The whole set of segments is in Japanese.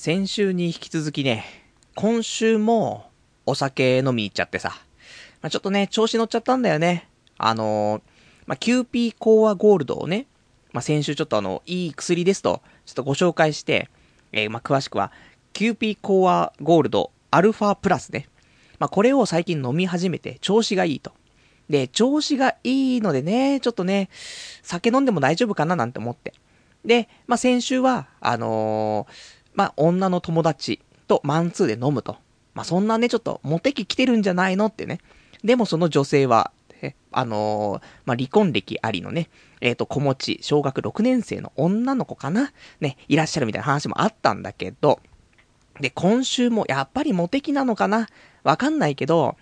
先週に引き続きね、今週もお酒飲み行っちゃってさ、まあ、ちょっとね、調子乗っちゃったんだよね。あのー、まあ、キューピーコーワゴールドをね、まあ、先週ちょっとあの、いい薬ですと、ちょっとご紹介して、えー、まあ、詳しくは、キューピーコーワゴールドアルファプラスね。まあ、これを最近飲み始めて調子がいいと。で、調子がいいのでね、ちょっとね、酒飲んでも大丈夫かななんて思って。で、まあ、先週は、あのー、まあ、女の友達とマンツーで飲むと。まあ、そんなね、ちょっと、モテ期来てるんじゃないのってね。でもその女性は、あのー、まあ、離婚歴ありのね、えっ、ー、と、子持ち、小学6年生の女の子かなね、いらっしゃるみたいな話もあったんだけど、で、今週もやっぱりモテ期なのかなわかんないけど、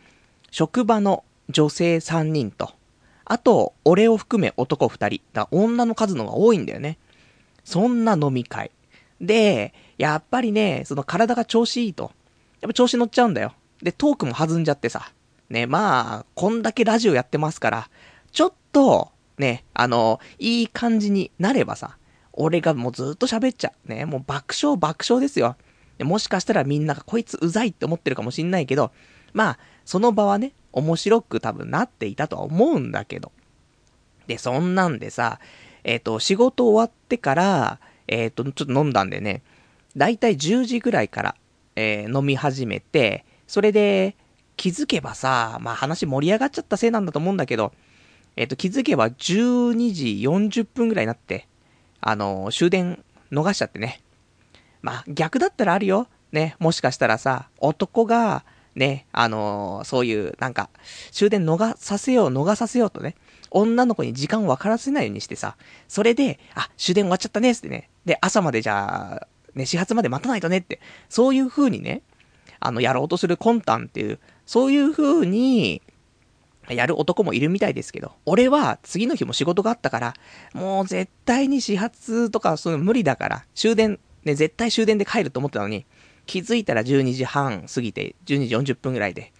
職場の女性3人と、あと、俺を含め男2人。だ女の数の方が多いんだよね。そんな飲み会。で、やっぱりね、その体が調子いいと。やっぱ調子乗っちゃうんだよ。で、トークも弾んじゃってさ。ね、まあ、こんだけラジオやってますから、ちょっと、ね、あの、いい感じになればさ、俺がもうずっと喋っちゃう。ね、もう爆笑爆笑ですよ。もしかしたらみんながこいつうざいって思ってるかもしんないけど、まあ、その場はね、面白く多分なっていたとは思うんだけど。で、そんなんでさ、えっ、ー、と、仕事終わってから、えっ、ー、と、ちょっと飲んだんでね、だいたい10時ぐらいから、えー、飲み始めて、それで、気づけばさ、まあ話盛り上がっちゃったせいなんだと思うんだけど、えっ、と、気づけば12時40分ぐらいになって、あの終電逃しちゃってね。まあ、逆だったらあるよ。ね、もしかしたらさ、男が、ね、あのー、そういう、なんか、終電逃させよう、逃させようとね、女の子に時間を分からせないようにしてさ、それで、あ、終電終わっちゃったね、ってね。で、朝までじゃあ、ね、始発まで待たないとねって、そういう風にね、あの、やろうとする魂胆っていう、そういう風に、やる男もいるみたいですけど、俺は次の日も仕事があったから、もう絶対に始発とかそういうの無理だから、終電ね、絶対終電で帰ると思ったのに、気づいたら12時半過ぎて、12時40分ぐらいで、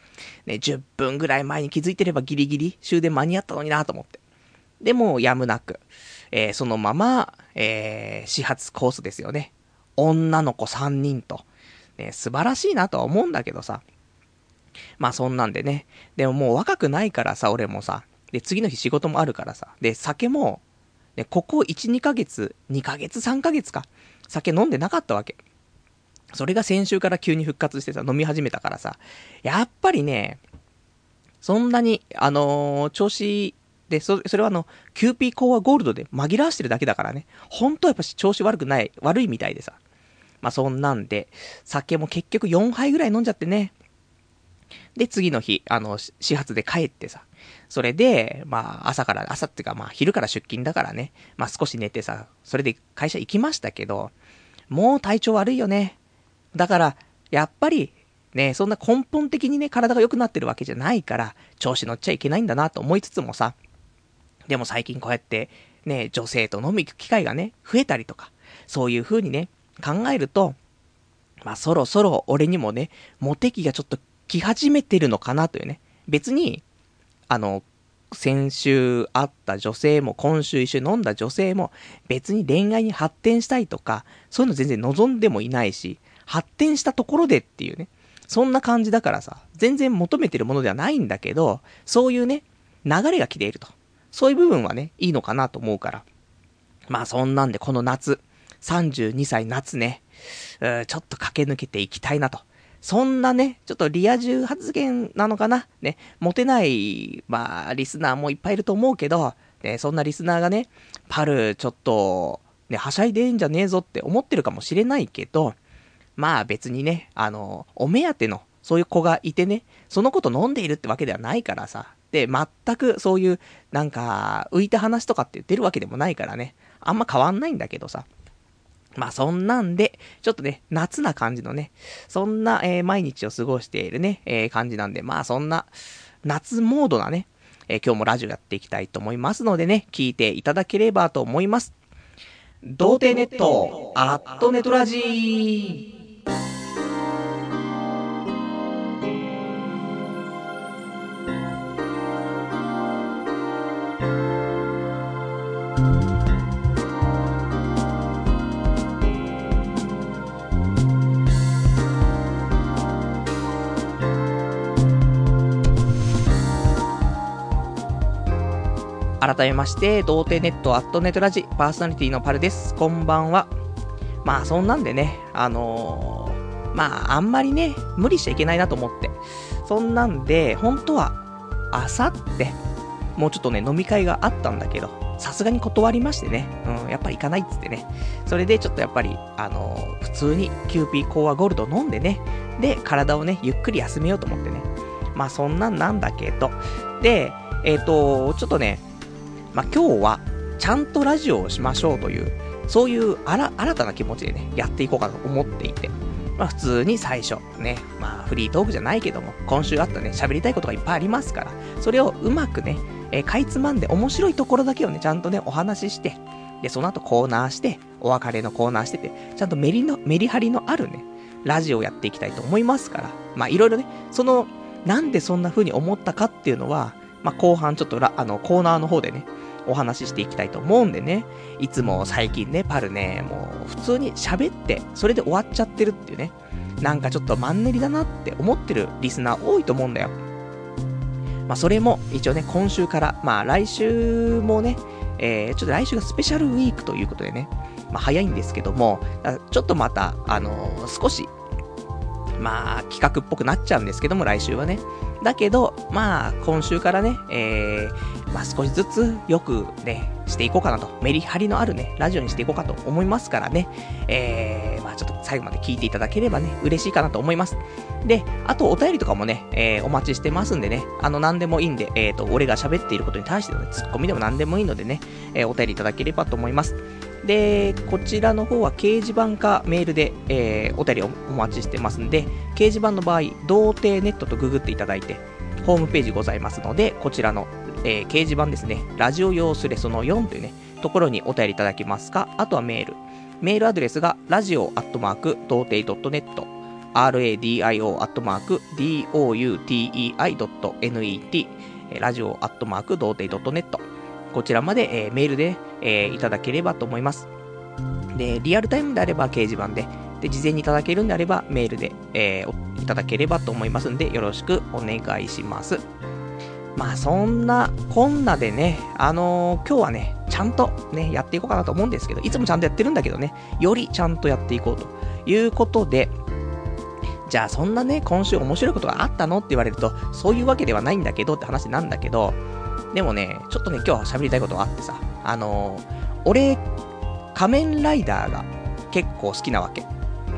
ね、10分ぐらい前に気づいてればギリギリ終電間に合ったのになと思って。でも、やむなく、えー、そのまま、えー、始発コースですよね。女の子3人と。ね、素晴らしいなとは思うんだけどさ。まあそんなんでね。でももう若くないからさ、俺もさ。で、次の日仕事もあるからさ。で、酒も、ね、ここ1、2ヶ月、2ヶ月、3ヶ月か。酒飲んでなかったわけ。それが先週から急に復活してさ、飲み始めたからさ、やっぱりね、そんなに、あのー、調子で、そそれはあの、キューピーコーワゴールドで紛らわしてるだけだからね、本当はやっぱ調子悪くない、悪いみたいでさ。まあそんなんで、酒も結局4杯ぐらい飲んじゃってね。で、次の日、あの、始発で帰ってさ。それで、まあ、朝から、朝っていうか、まあ、昼から出勤だからね。まあ、少し寝てさ、それで会社行きましたけど、もう体調悪いよね。だから、やっぱり、ね、そんな根本的にね、体が良くなってるわけじゃないから、調子乗っちゃいけないんだなと思いつつもさ、でも最近こうやって、ね、女性と飲み行く機会がね、増えたりとか、そういう風にね、考えると、まあそろそろ俺にもね、モテ期がちょっと来始めてるのかなというね。別に、あの、先週会った女性も、今週一緒に飲んだ女性も、別に恋愛に発展したいとか、そういうの全然望んでもいないし、発展したところでっていうね。そんな感じだからさ、全然求めてるものではないんだけど、そういうね、流れが来ていると。そういう部分はね、いいのかなと思うから。まあそんなんでこの夏、32歳夏ね、ちょっと駆け抜けていきたいなと。そんなね、ちょっとリア充発言なのかな？ね、モテない、まあ、リスナーもいっぱいいると思うけど、ね、そんなリスナーがね、パル、ちょっと、ね、はしゃいでんじゃねえぞって思ってるかもしれないけど、まあ別にね、あの、お目当ての、そういう子がいてね、そのこと飲んでいるってわけではないからさ、で、全くそういう、なんか、浮いた話とかって言ってるわけでもないからね、あんま変わんないんだけどさ、まあそんなんで、ちょっとね、夏な感じのね、そんな、えー、毎日を過ごしているね、えー、感じなんで、まあそんな、夏モードなね、えー、今日もラジオやっていきたいと思いますのでね、聞いていただければと思います。童貞ネット、アットネトラジー。改めまして、童貞ネットアットねとらじパーソナリティのパルです。こんばんは。まあ、そんなんでね、あのー、まあ、あんまりね、無理しちゃいけないなと思って。そんなんで、本当は、あさって、もうちょっとね、飲み会があったんだけど、さすがに断りましてね、うん、やっぱり行かないっつってね。それでちょっとやっぱり、あのー、普通にキューピーコーワゴールド飲んでね、で、体をね、ゆっくり休めようと思ってね。まあそんなんなんだけど、で、えっ、ー、と、ちょっとね、まあ今日は、ちゃんとラジオをしましょうという、そういう新たな気持ちでね、やっていこうかと思っていて。まあ普通に最初、ね、まあフリートークじゃないけども、今週あったね、喋りたいことがいっぱいありますから、それをうまくね、えー、かいつまんで面白いところだけをね、ちゃんとね、お話しして、で、その後コーナーして、お別れのコーナーしてて、ちゃんとメリの、メリハリのあるね、ラジオをやっていきたいと思いますから、まあいろいろね、その、なんでそんな風に思ったかっていうのは、まあ後半ちょっとあの、コーナーの方でね、お話ししていきたいと思うんでね、いつも最近ね、パルね、もう普通に喋って、それで終わっちゃってるっていうね、なんかちょっとマンネリだなって思ってるリスナー多いと思うんだよ。まあそれも一応ね、今週から、まあ来週もね、えー、ちょっと来週がスペシャルウィークということでね、まあ早いんですけども、ちょっとまた、あのー、少し、まあ企画っぽくなっちゃうんですけども、来週はね。だけど、まあ、今週からね、えー、まあ少しずつよくね、していこうかなと。メリハリのあるね、ラジオにしていこうかと思いますからね。えー、まあちょっと最後まで聞いていただければね、嬉しいかなと思います。で、あとお便りとかもね、えー、お待ちしてますんでね、あの、何でもいいんで、えっ、ー、と、俺が喋っていることに対しての、ね、ツッコミでも何でもいいのでね、えー、お便りいただければと思います。で、こちらの方は掲示板かメールで、えー、お便りをお待ちしてますんで、掲示板の場合、童貞ネットとググっていただいて、ホームページございますので、こちらの、えー、掲示板ですね、ラジオ用スレその4というね、ところにお便りいただけますか、あとはメール。メールアドレスが、ラジオアットマーク、童貞 .net、radio アットマーク、doutei.net、ラジオアットマーク、童貞 .net、こちらまで、えー、メールで、えー、いただければと思います。で、リアルタイムであれば掲示板で、で、事前にいただけるんであればメールで、えー、いただければと思いますんで、よろしくお願いします。まあ、そんな、こんなでね、あのー、今日はね、ちゃんとね、やっていこうかなと思うんですけど、いつもちゃんとやってるんだけどね、よりちゃんとやっていこうということで、じゃあそんなね、今週面白いことがあったのって言われると、そういうわけではないんだけどって話なんだけど、でもね、ちょっとね、今日は喋りたいことがあってさ、あのー、俺、仮面ライダーが結構好きなわけ。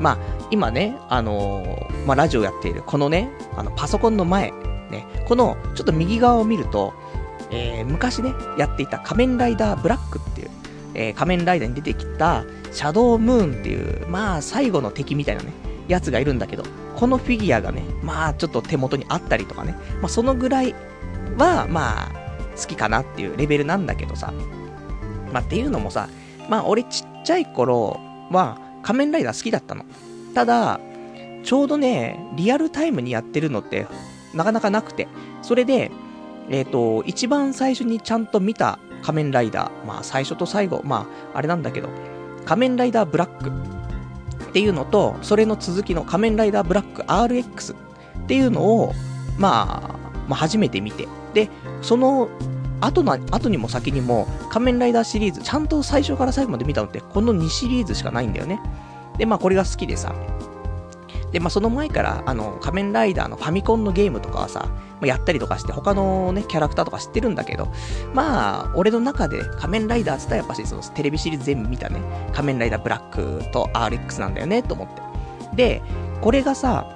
まあ、今ね、あのー、まあ、ラジオやっている、このね、あの、パソコンの前、ね、この、ちょっと右側を見ると、えー、昔ね、やっていた仮面ライダーブラックっていう、えー、仮面ライダーに出てきた、シャドウムーンっていう、まあ、最後の敵みたいなね、やつがいるんだけど、このフィギュアがね、まあ、ちょっと手元にあったりとかね、まあ、そのぐらいは、まあ、好きかなっていうレベルなんだけどさ、まあ、っていうのもさ、まあ、俺ちっちゃい頃は、仮面ライダー好きだったの。ただ、ちょうどね、リアルタイムにやってるのって、なかなかなくて。それで、えっ、ー、と、一番最初にちゃんと見た仮面ライダー、まあ最初と最後、まああれなんだけど、仮面ライダーブラックっていうのと、それの続きの仮面ライダーブラック RX っていうのを、まあ、まあ初めて見て、で、その後の、後にも先にも、仮面ライダーシリーズ、ちゃんと最初から最後まで見たのって、この2シリーズしかないんだよね。で、まあこれが好きでさ。で、まあその前から、あの、仮面ライダーのファミコンのゲームとかはさ、まあ、やったりとかして、他のね、キャラクターとか知ってるんだけど、まあ、俺の中で仮面ライダーって言ったらやっぱし、そのテレビシリーズ全部見たね、仮面ライダーブラックと RX なんだよね、と思って。で、これがさ、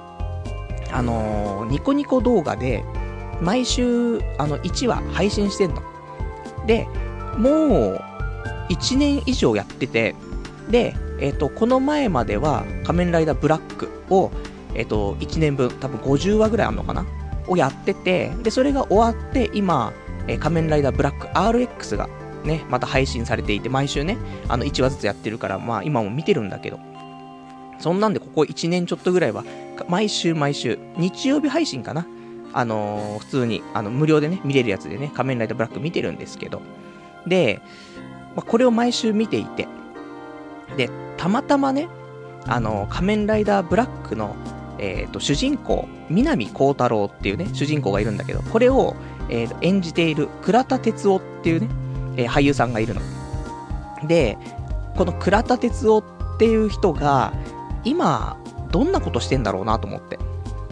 あのー、ニコニコ動画で、毎週、あの、1話配信してんの。で、もう、1年以上やってて、で、えっ、と、この前までは、仮面ライダーブラックを、えっ、と、1年分、多分50話ぐらいあるのかな？をやってて、で、それが終わって、今、えー、仮面ライダーブラック RX がね、また配信されていて、毎週ね、あの、1話ずつやってるから、まあ、今も見てるんだけど、そんなんで、ここ1年ちょっとぐらいは、毎週毎週、日曜日配信かな？あのー、普通に、あの、無料でね、見れるやつでね、仮面ライダーブラック見てるんですけど、で、まあ、これを毎週見ていて、で、たまたまね、あのー、仮面ライダーブラックの、えっ、ー、と、主人公、南光太郎っていうね、主人公がいるんだけど、これを、えー、演じている倉田哲夫っていうね、え、俳優さんがいるの。で、この倉田哲夫っていう人が、今、どんなことしてんだろうなと思って。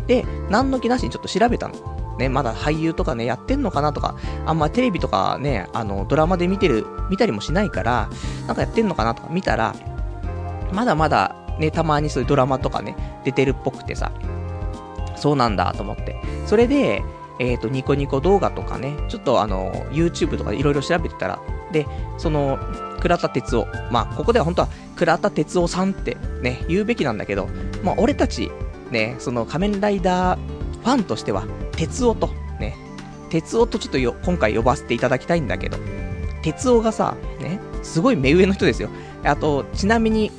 で、何の気なしにちょっと調べたの。ね、まだ俳優とかね、やってんのかなとか、あんまテレビとかね、あの、ドラマで見てる、見たりもしないから、なんかやってんのかなとか見たら、まだまだね、たまにそういうドラマとかね、出てるっぽくてさ、そうなんだと思って。それで、えっ、ー、と、ニコニコ動画とかね、ちょっとあの、YouTube とかいろいろ調べてたら、で、その、倉田哲夫。まあ、ここでは本当は倉田哲夫さんってね、言うべきなんだけど、まあ、俺たち、ね、その仮面ライダーファンとしては、哲夫と、ね、哲夫とちょっとよ、今回呼ばせていただきたいんだけど、哲夫がさ、ね、すごい目上の人ですよ。あと、ちなみに、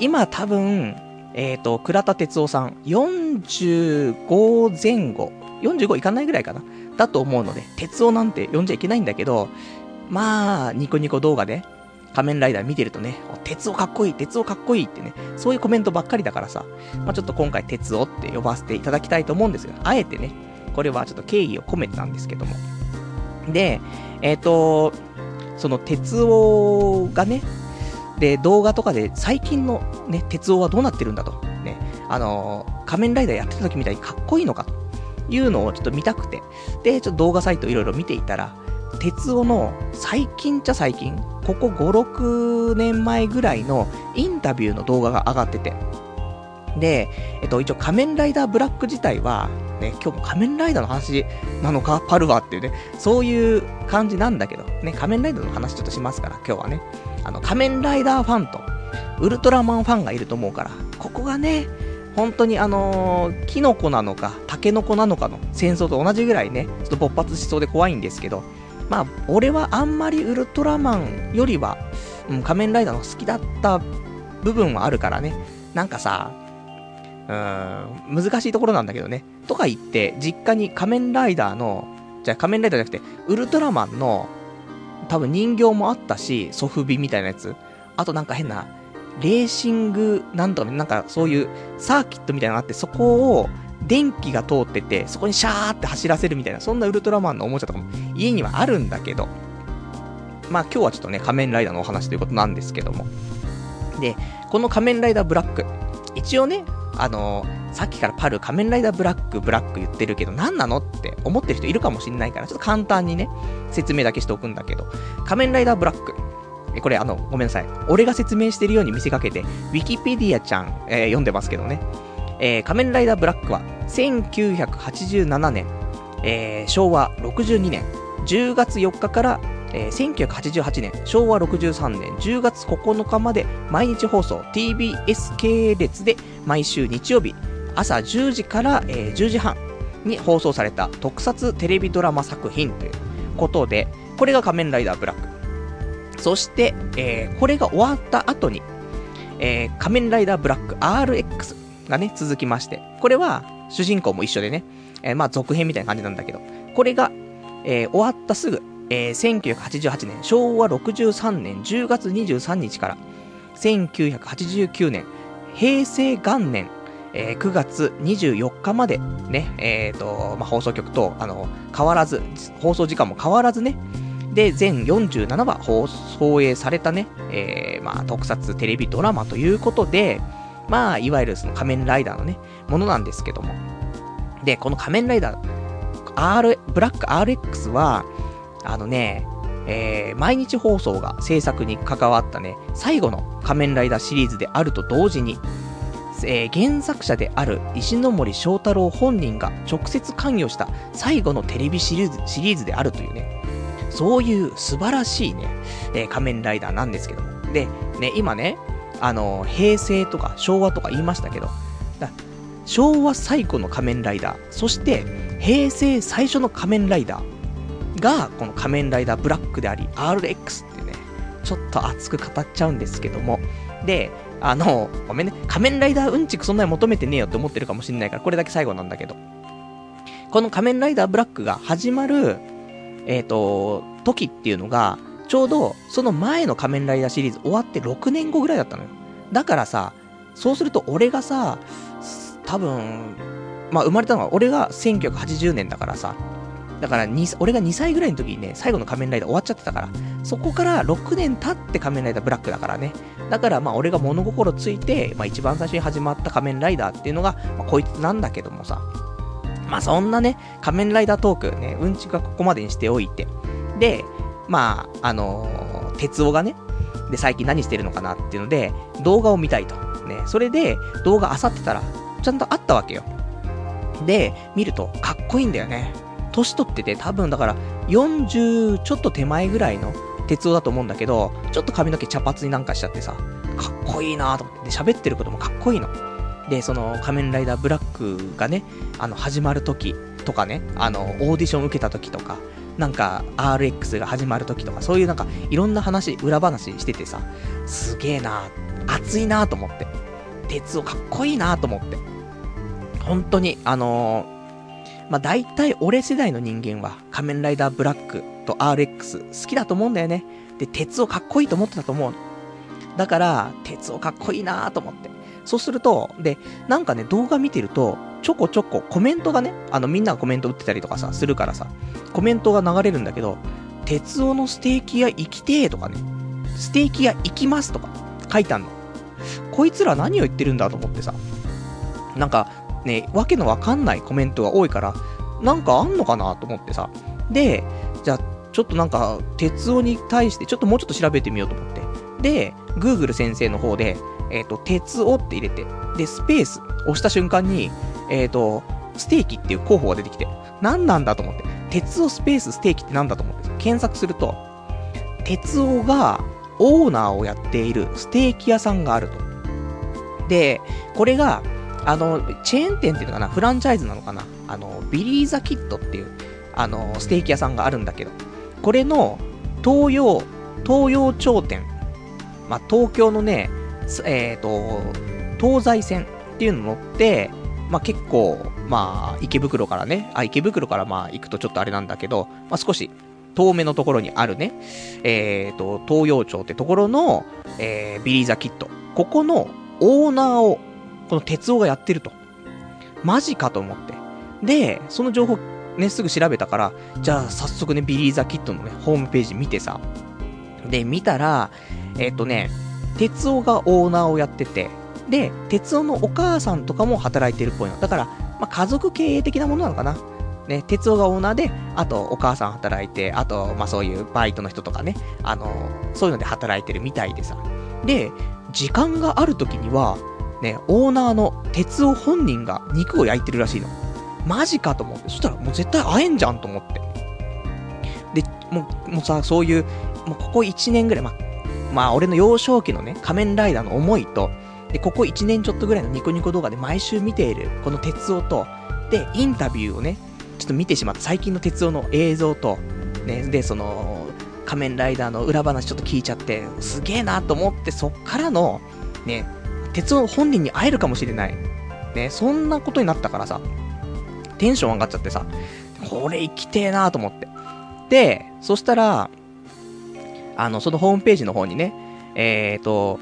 今多分、えっ、ー、と、倉田哲夫さん、45前後、45いかないぐらいかなだと思うので、哲夫なんて呼んじゃいけないんだけど、まあ、ニコニコ動画で、仮面ライダー見てるとね、鉄夫かっこいい、鉄夫かっこいいってね、そういうコメントばっかりだからさ、まあ、ちょっと今回鉄夫って呼ばせていただきたいと思うんですが、あえてね、これはちょっと敬意を込めてたんですけども。で、えっ、ー、と、その鉄夫がね、で、動画とかで最近のね、鉄夫はどうなってるんだと。ね、あの、仮面ライダーやってた時みたいにかっこいいのかというのをちょっと見たくて、で、ちょっと動画サイトいろいろ見ていたら、鉄夫の最近っちゃ最近、ここ5、6年前ぐらいのインタビューの動画が上がってて。で、えっと、一応仮面ライダーブラック自体は、ね、今日も仮面ライダーの話なのか？パルワっていうね、そういう感じなんだけど、ね、仮面ライダーの話ちょっとしますから、今日はね。あの、仮面ライダーファンと、ウルトラマンファンがいると思うから、ここがね、本当にあのー、キノコなのか、タケノコなのかの戦争と同じぐらいね、ちょっと勃発しそうで怖いんですけど、まあ、俺はあんまりウルトラマンよりは、うん、仮面ライダーの好きだった部分はあるからね。なんかさ、うーん、難しいところなんだけどね。とか言って、実家に仮面ライダーの、じゃあ仮面ライダーじゃなくて、ウルトラマンの、多分人形もあったし、ソフビみたいなやつ。あとなんか変な、レーシング、なんとか、なんかそういうサーキットみたいなのがあって、そこを電気が通ってて、そこにシャーって走らせるみたいな、そんなウルトラマンのおもちゃとかも家にはあるんだけど、まあ今日はちょっとね、仮面ライダーのお話ということなんですけども。で、この仮面ライダーブラック、一応ね、あのー、さっきからパル仮面ライダーブラック、ブラック言ってるけど、何なのって思ってる人いるかもしんないから、ちょっと簡単にね、説明だけしておくんだけど、仮面ライダーブラック。これあの、ごめんなさい。俺が説明してるように見せかけて、ウィキペディアちゃん、えー、読んでますけどね。えー、仮面ライダーブラックは、1987年、えー、昭和62年10月4日から、えー、1988年昭和63年10月9日まで毎日放送 TBS 系列で毎週日曜日朝10時から、えー、10時半に放送された特撮テレビドラマ作品ということで、これが仮面ライダーブラック。そして、えー、これが終わった後に、えー、仮面ライダーブラック RX がね、続きまして、これは主人公も一緒でね、えー、まあ続編みたいな感じなんだけど、これが、えー、終わったすぐ、えー、1988年、昭和63年10月23日から、1989年、平成元年、えー、9月24日までね、えっ、ー、と、まあ、放送局と、あの、変わらず、放送時間も変わらずね、で、全47話放映されたね、えー、まあ、特撮テレビドラマということで、まあ、いわゆるその仮面ライダーのね、ものなんですけども。で、この仮面ライダー、R、ブラック RX は、あのね、えー、毎日放送が制作に関わったね、最後の仮面ライダーシリーズであると同時に、えー、原作者である石森章太郎本人が直接関与した最後のテレビシリーズシリーズであるというね、そういう素晴らしいね、えー、仮面ライダーなんですけども。で、ね、今ね、あの、平成とか昭和とか言いましたけど、昭和最古の仮面ライダー、そして平成最初の仮面ライダーが、この仮面ライダーブラックであり、RX ってね、ちょっと熱く語っちゃうんですけども、で、あの、ごめんね、仮面ライダーうんちくそんなに求めてねえよって思ってるかもしんないから、これだけ最後なんだけど、この仮面ライダーブラックが始まる、えっ、ー、と、時っていうのが、ちょうど、その前の仮面ライダーシリーズ終わって6年後ぐらいだったのよ。だからさ、そうすると俺がさ、多分、まあ生まれたのは俺が1980年だからさ、だから、俺が2歳ぐらいの時にね、最後の仮面ライダー終わっちゃってたから、そこから6年経って仮面ライダーブラックだからね。だからまあ俺が物心ついて、まあ一番最初に始まった仮面ライダーっていうのが、まあこいつなんだけどもさ。まあそんなね、仮面ライダートークね、うんちがここまでにしておいて。で、まあ、あのー、鉄夫がね、で、最近何してるのかなっていうので、動画を見たいと。ね、それで動画漁ってたら、ちゃんとあったわけよ。で、見るとかっこいいんだよね。年取ってて、多分だから40ちょっと手前ぐらいの鉄夫だと思うんだけど、ちょっと髪の毛茶髪になんかしちゃってさ、かっこいいなと思って、喋ってることもかっこいいの。で、その仮面ライダーブラックがね、あの、始まる時とかね、あの、オーディション受けた時とか、なんか RX が始まる時とか、そういうなんかいろんな話、裏話しててさ、すげえな熱いなと思って。鉄夫かっこいいなと思って。本当に、あのー、まあ、大体俺世代の人間は仮面ライダーブラックと RX 好きだと思うんだよね。で、鉄をかっこいいと思ってたと思う。だから、鉄をかっこいいなと思って。そうすると、で、なんかね、動画見てると、ちょこちょこコメントがね、あのみんながコメント打ってたりとかさ、するからさ、コメントが流れるんだけど、鉄夫のステーキ屋行きてーとかね、ステーキ屋行きますとか書いてあんの。こいつら何を言ってるんだと思ってさ、なんか、ね、わけのわかんないコメントが多いから、なんかあんのかなと思ってさ。で、じゃあ、ちょっとなんか、鉄夫に対して、ちょっともうちょっと調べてみようと思って。で、Google 先生の方で、えっ、ー、と、鉄夫って入れて、で、スペース押した瞬間に、えっ、ー、と、ステーキっていう候補が出てきて、何なんだと思って、鉄夫スペースステーキって何だと思って、検索すると、鉄夫がオーナーをやっているステーキ屋さんがあると。で、これが、あの、チェーン店っていうのかな、フランチャイズなのかな、あの、ビリーザキットっていう、あの、ステーキ屋さんがあるんだけど、これの、東洋、東洋頂点、まあ、東京のね、えっ、ー、と、東西線っていうの乗って、まあ、結構、まあ、池袋からね、あ、池袋からまあ、行くとちょっとあれなんだけど、まあ、少し、遠目のところにあるね、えっ、ー、と、東洋町ってところの、えー、ビリーザキット。ここのオーナーをこの鉄夫がやってると。マジかと思って。で、その情報ね、すぐ調べたから、じゃあ早速ね、ビリーザキットのね、ホームページ見てさ。で、見たら、えっ、ー、とね、鉄夫がオーナーをやってて、で、鉄夫のお母さんとかも働いてるっぽいの。だから、まあ、家族経営的なものなのかな。ね、鉄夫がオーナーで、あとお母さん働いて、あと、まあ、そういうバイトの人とかね、あの、そういうので働いてるみたいでさ。で、時間がある時には、ね、オーナーの鉄夫本人が肉を焼いてるらしいの。マジかと思って。そしたらもう絶対会えんじゃんと思って。で、もう、もうさ、そういう、もうここ1年ぐらい、ままあ俺の幼少期のね、仮面ライダーの思いと、で、ここ1年ちょっとぐらいのニコニコ動画で毎週見ている、この鉄夫と、で、インタビューをね、ちょっと見てしまった最近の鉄夫の映像と、ね、で、その、仮面ライダーの裏話ちょっと聞いちゃって、すげえなと思って、そっからの、ね、鉄夫本人に会えるかもしれない。ね、そんなことになったからさ、テンション上がっちゃってさ、これ生きてえなと思って。で、そしたら、あの、そのホームページの方にね、えっ、ー、と、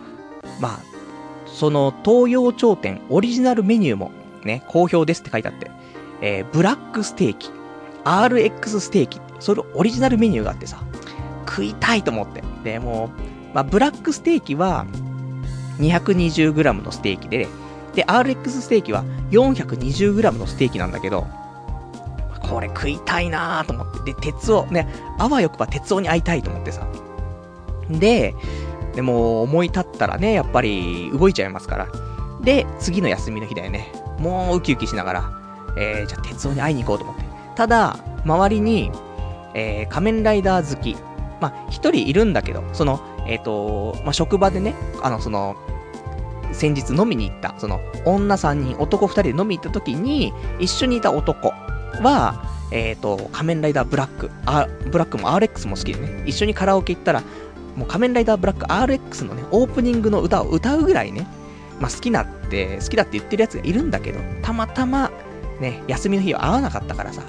まあ、その東洋頂点オリジナルメニューもね、好評ですって書いてあって、えー、ブラックステーキ、RX ステーキ、それオリジナルメニューがあってさ、食いたいと思って。で、もう、まあ、ブラックステーキは、220g のステーキで、で、RX ステーキは 420g のステーキなんだけど、これ食いたいなーと思って。で、鉄を、ね、あわよくば鉄夫に会いたいと思ってさ。で、でも思い立ったらね、やっぱり動いちゃいますから。で、次の休みの日だよね。もうウキウキしながら、えー、じゃあ鉄夫に会いに行こうと思って。ただ、周りに、えー、仮面ライダー好き。まあ、一人いるんだけど、その、えっ、ー、と、まあ、職場でね、あの、その、先日飲みに行った、その、女3人、男2人で飲みに行った時に、一緒にいた男は、えっ、ー、と、仮面ライダーブラック、あ、ブラックも RX も好きでね、一緒にカラオケ行ったら、もう仮面ライダーブラック RX のね、オープニングの歌を歌うぐらいね、まあ、好きなって、好きだって言ってるやつがいるんだけど、たまたま、ね、休みの日は会わなかったからさ、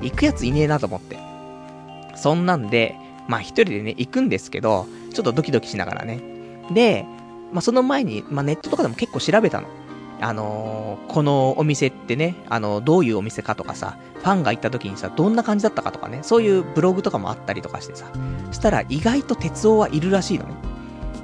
行くやついねえなと思って。そんなんで、まあ一人でね、行くんですけど、ちょっとドキドキしながらね。で、まあその前に、まあネットとかでも結構調べたの。あのー、このお店ってね、あのー、どういうお店かとかさ、ファンが行った時にさ、どんな感じだったかとかね、そういうブログとかもあったりとかしてさ、したら意外と哲夫はいるらしいのね。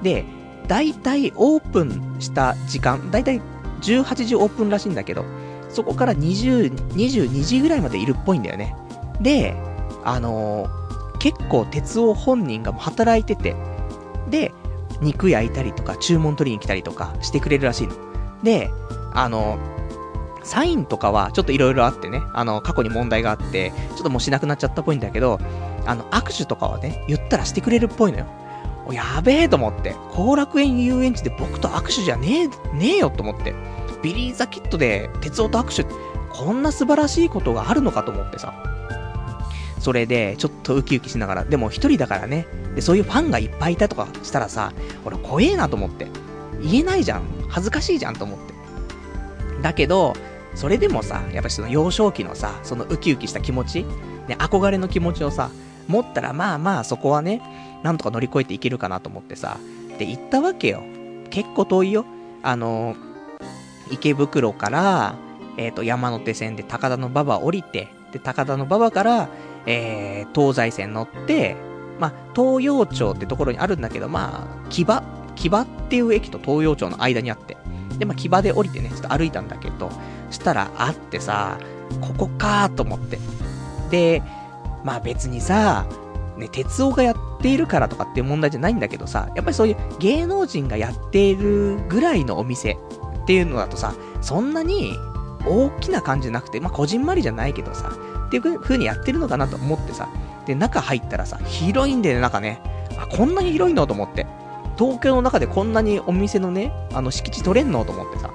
で、大体オープンした時間、大体18時オープンらしいんだけど、そこから20、22時ぐらいまでいるっぽいんだよね。で、あのー、結構哲夫本人が働いてて、で、肉焼いたりとか、注文取りに来たりとかしてくれるらしいの。で、あの、サインとかはちょっと色々あってね、あの、過去に問題があって、ちょっともうしなくなっちゃったっぽいんだけど、あの、握手とかはね、言ったらしてくれるっぽいのよ。やべえと思って、後楽園遊園地で僕と握手じゃねえ、ねえよと思って、ビリーザキットで鉄夫と握手、こんな素晴らしいことがあるのかと思ってさ。それで、ちょっとウキウキしながら、でも一人だからね、で、そういうファンがいっぱいいたとかしたらさ、俺怖えなと思って。言えないじゃん。恥ずかしいじゃんと思って。だけど、それでもさ、やっぱりその幼少期のさ、そのウキウキした気持ち、ね、憧れの気持ちをさ、持ったらまあまあそこはね、なんとか乗り越えていけるかなと思ってさ、で、行ったわけよ。結構遠いよ。あの池袋から、えっ、ー、と、山手線で高田の馬場降りて、で、高田の馬場から、えー、東西線乗って、まあ、東洋町ってところにあるんだけど、まあ、木場、木場っていう駅と東洋町の間にあって、で、まあ、木場で降りてね、ちょっと歩いたんだけど、したらあってさ、ここかーと思って。で、まあ別にさ、ね、鉄夫がやっているからとかっていう問題じゃないんだけどさ、やっぱりそういう芸能人がやっているぐらいのお店っていうのだとさ、そんなに大きな感じじゃなくて、まあ、こじんまりじゃないけどさ、っていう風にやってるのかなと思ってさ、で、中入ったらさ、広いんだよね、中ね。あ、こんなに広いのと思って。東京の中でこんなにお店のね、あの、敷地取れんのと思ってさ。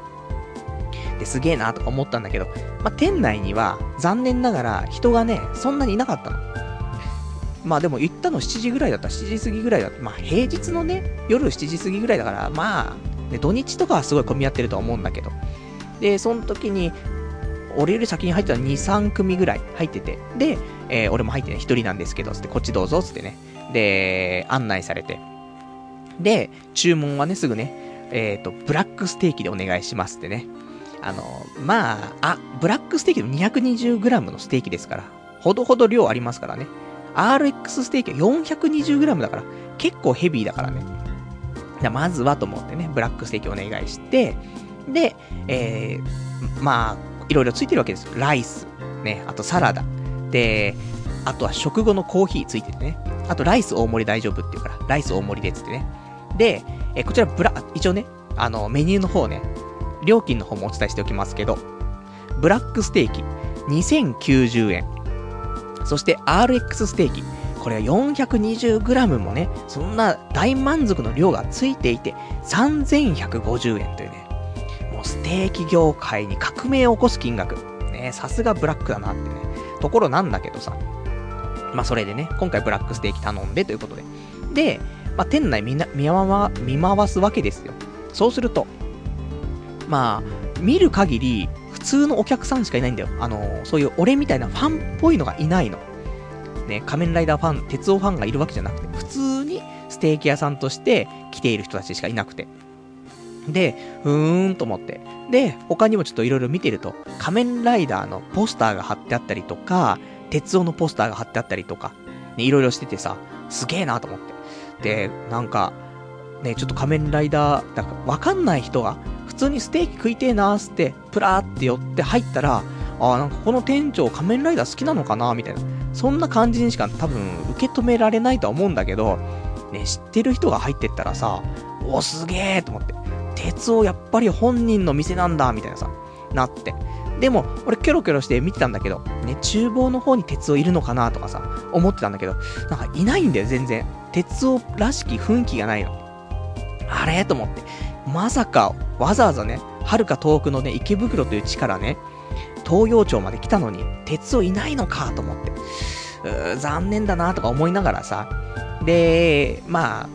で、すげえなとか思ったんだけど、まあ、店内には、残念ながら人がね、そんなにいなかったの。まあでも行ったの7時ぐらいだった、7時過ぎぐらいだった。まあ平日のね、夜7時過ぎぐらいだから、まあ、ね、土日とかはすごい混み合ってるとは思うんだけど。で、その時に、俺より先に入ったら2、3組ぐらい入ってて、で、えー、俺も入ってね、1人なんですけど、つって、こっちどうぞ、つってね。で、案内されて。で、注文はね、すぐね、えっ、ー、と、ブラックステーキでお願いしますってね。あの、まあ、あ、ブラックステーキの 220g のステーキですから、ほどほど量ありますからね。RX ステーキは 420g だから、結構ヘビーだからね。じまずはと思ってね、ブラックステーキお願いして、で、えー、まあ、いろいろついてるわけですよ。ライス、ね、あとサラダ。で、あとは食後のコーヒーついててね。あとライス大盛り大丈夫っていうから、ライス大盛りでつってね。で、えこちらブラ、一応ね、あの、メニューの方ね、料金の方もお伝えしておきますけど、ブラックステーキ、2090円。そして RX ステーキ、これは 420g もね、そんな大満足の量がついていて、3150円というね、もうステーキ業界に革命を起こす金額。ね、さすがブラックだなってね、ところなんだけどさ。まあそれでね、今回ブラックステーキ頼んでということで。で、まあ店内見な見見回すわけですよ。そうすると、まあ、見る限り、普通のお客さんしかいないんだよ。あの、そういう俺みたいなファンっぽいのがいないの。ね、仮面ライダーファン、鉄オファンがいるわけじゃなくて、普通にステーキ屋さんとして来ている人たちしかいなくて。で、うーんと思って。で、他にもちょっといろいろ見てると、仮面ライダーのポスターが貼ってあったりとか、鉄オのポスターが貼ってあったりとか、ね、いろいろしててさ、すげえなと思って。で、なんか、ね、ちょっと仮面ライダー、なんかわかんない人が、普通にステーキ食いてえなーって、プラーって寄って入ったら、ああ、なんかこの店長仮面ライダー好きなのかなみたいな。そんな感じにしか多分受け止められないとは思うんだけど、ね、知ってる人が入ってったらさ、お、すげえと思って。鉄をやっぱり本人の店なんだ、みたいなさ、なって。でも、俺キョロキョロして見てたんだけど、ね、厨房の方に鉄をいるのかなとかさ、思ってたんだけど、なんかいないんだよ、全然。鉄をらしき雰囲気がないの。あれ？と思って。まさか、わざわざね、はるか遠くのね、池袋という地からね、東洋町まで来たのに、鉄をいないのかと思って。うー残念だなとか思いながらさ。で、まあ、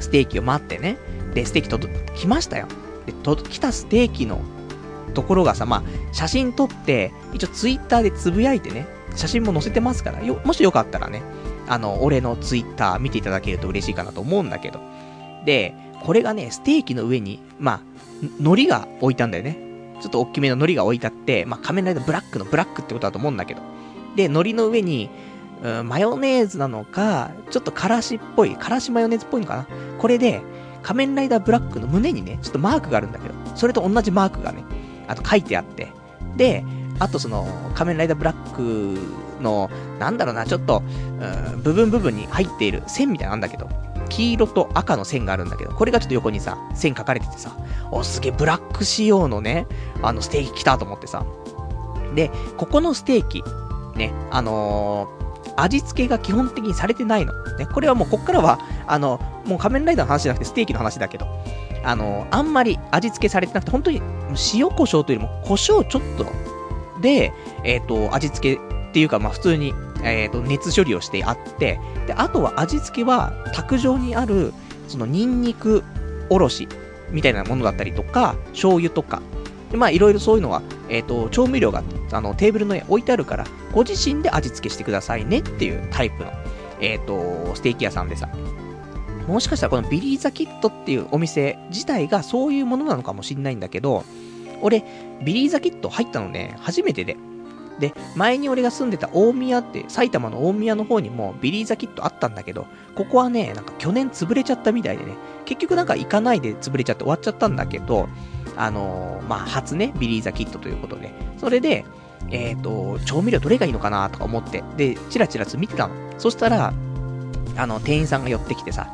ステーキを待ってね。で、ステーキ届、来ましたよ。で、と、来たステーキのところがさ、まあ、写真撮って、一応ツイッターでつぶやいてね、写真も載せてますから、よ、もしよかったらね、あの、俺のツイッター見ていただけると嬉しいかなと思うんだけど。で、これがね、ステーキの上に、まあ、海苔が置いたんだよね。ちょっと大きめの海苔が置いてあって、まあ、仮面ライダーブラックのブラックってことだと思うんだけど。で、海苔の上に、うん、マヨネーズなのか、ちょっとからしっぽい、からしマヨネーズっぽいのかな。これで、仮面ライダーブラックの胸にね、ちょっとマークがあるんだけど、それと同じマークがね、あと書いてあって、で、あとその、仮面ライダーブラックの、なんだろうな、ちょっと、うん、部分部分に入っている線みたいなんだけど、黄色と赤の線があるんだけど、これがちょっと横にさ、線書かれててさ、お、すげえ、ブラック仕様のね、あの、ステーキ来たと思ってさ。で、ここのステーキ、ね、あのー、味付けが基本的にされてないの。ね、これはもうこっからは、あの、もう仮面ライダーの話じゃなくてステーキの話だけど、あの、あんまり味付けされてなくて、本当に塩胡椒というよりも胡椒ちょっとで、えっ、ー、と、味付けっていうか、まあ普通に、えっ、と、熱処理をしてあって、で、あとは味付けは、卓上にある、そのニンニクおろしみたいなものだったりとか、醤油とか、まあいろいろそういうのは、えっ、ー、と、調味料があのテーブルの上置いてあるから、ご自身で味付けしてくださいねっていうタイプの、えっ、と、ステーキ屋さんでさ。もしかしたらこのビリーザキットっていうお店自体がそういうものなのかもしんないんだけど、俺、ビリーザキット入ったのね、初めてで。で、前に俺が住んでた大宮って、埼玉の大宮の方にもビリーザキットあったんだけど、ここはね、なんか去年潰れちゃったみたいでね、結局なんか行かないで潰れちゃって終わっちゃったんだけど、あのー、まあ、初ね、ビリーザキットということで、それで、えっ、ー、と、調味料どれがいいのかなとか思って、で、チラチラと見てたの。そしたら、あの、店員さんが寄ってきてさ、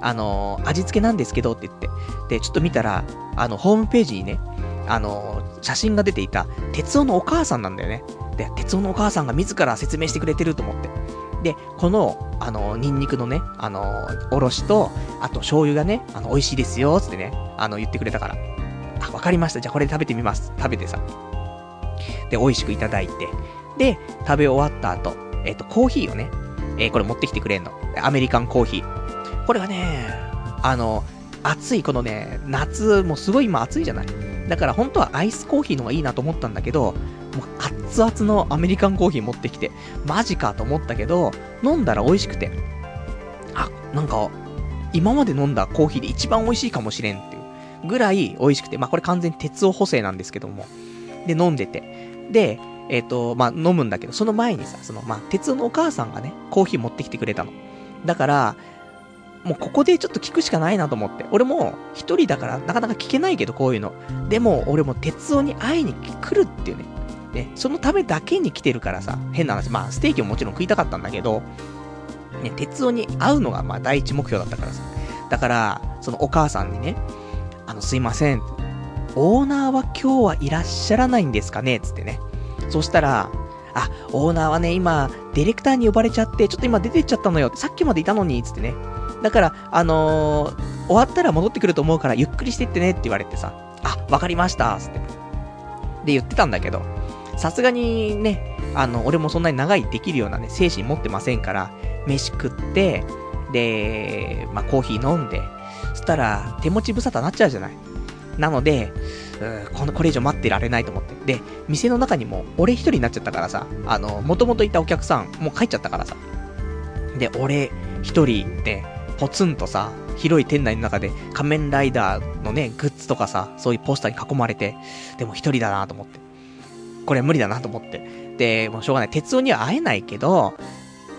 あの、味付けなんですけどって言って、で、ちょっと見たら、あの、ホームページにね、あの、写真が出ていた、哲夫のお母さんなんだよね。で、哲夫のお母さんが自ら説明してくれてると思って。で、この、あの、ニンニクのね、あの、おろしと、あと醤油がね、あの、美味しいですよ、つってね、あの、言ってくれたから。あ、わかりました。じゃあこれ食べてみます。食べてさ。で、美味しくいただいて。で、食べ終わった後、えっ、と、コーヒーをね、えー、これ持ってきてくれんの。アメリカンコーヒー。これがね、あの、暑いこのね、夏、もうすごい今暑いじゃない。だから本当はアイスコーヒーの方がいいなと思ったんだけど、もう熱々のアメリカンコーヒー持ってきて、マジかと思ったけど、飲んだら美味しくて、あ、なんか、今まで飲んだコーヒーで一番美味しいかもしれんっていうぐらい美味しくて、まあこれ完全に鉄を補正なんですけども、で、飲んでて、で、えっ、ー、と、まあ飲むんだけど、その前にさ、その、まあ鉄のお母さんがね、コーヒー持ってきてくれたの。だから、もうここでちょっと聞くしかないなと思って。俺も一人だからなかなか聞けないけど、こういうの。でも、俺も鉄夫に会いに来るっていうね。ね、そのためだけに来てるからさ、変な話。まあ、ステーキももちろん食いたかったんだけど、ね、鉄夫に会うのがまあ第一目標だったからさ。だから、そのお母さんにね、あの、すいません。オーナーは今日はいらっしゃらないんですかね？つってね。そしたら、あ、オーナーはね、今、ディレクターに呼ばれちゃって、ちょっと今出てっちゃったのよ。さっきまでいたのに、つってね。だから、あのー、終わったら戻ってくると思うからゆっくりしてってねって言われてさ、あ、わかりました、つって。で、言ってたんだけど、さすがにね、あの、俺もそんなに長いできるようなね、精神持ってませんから、飯食って、で、まあ、コーヒー飲んで、そしたら、手持ち無沙汰になっちゃうじゃない。なので、この、これ以上待ってられないと思って。で、店の中にも、俺一人になっちゃったからさ、あの、もともといたお客さん、もう帰っちゃったからさ。で、俺一人で、ポツンとさ、広い店内の中で仮面ライダーのね、グッズとかさ、そういうポスターに囲まれて、でも一人だなと思って。これ無理だなと思って。で、もうしょうがない。鉄夫には会えないけど、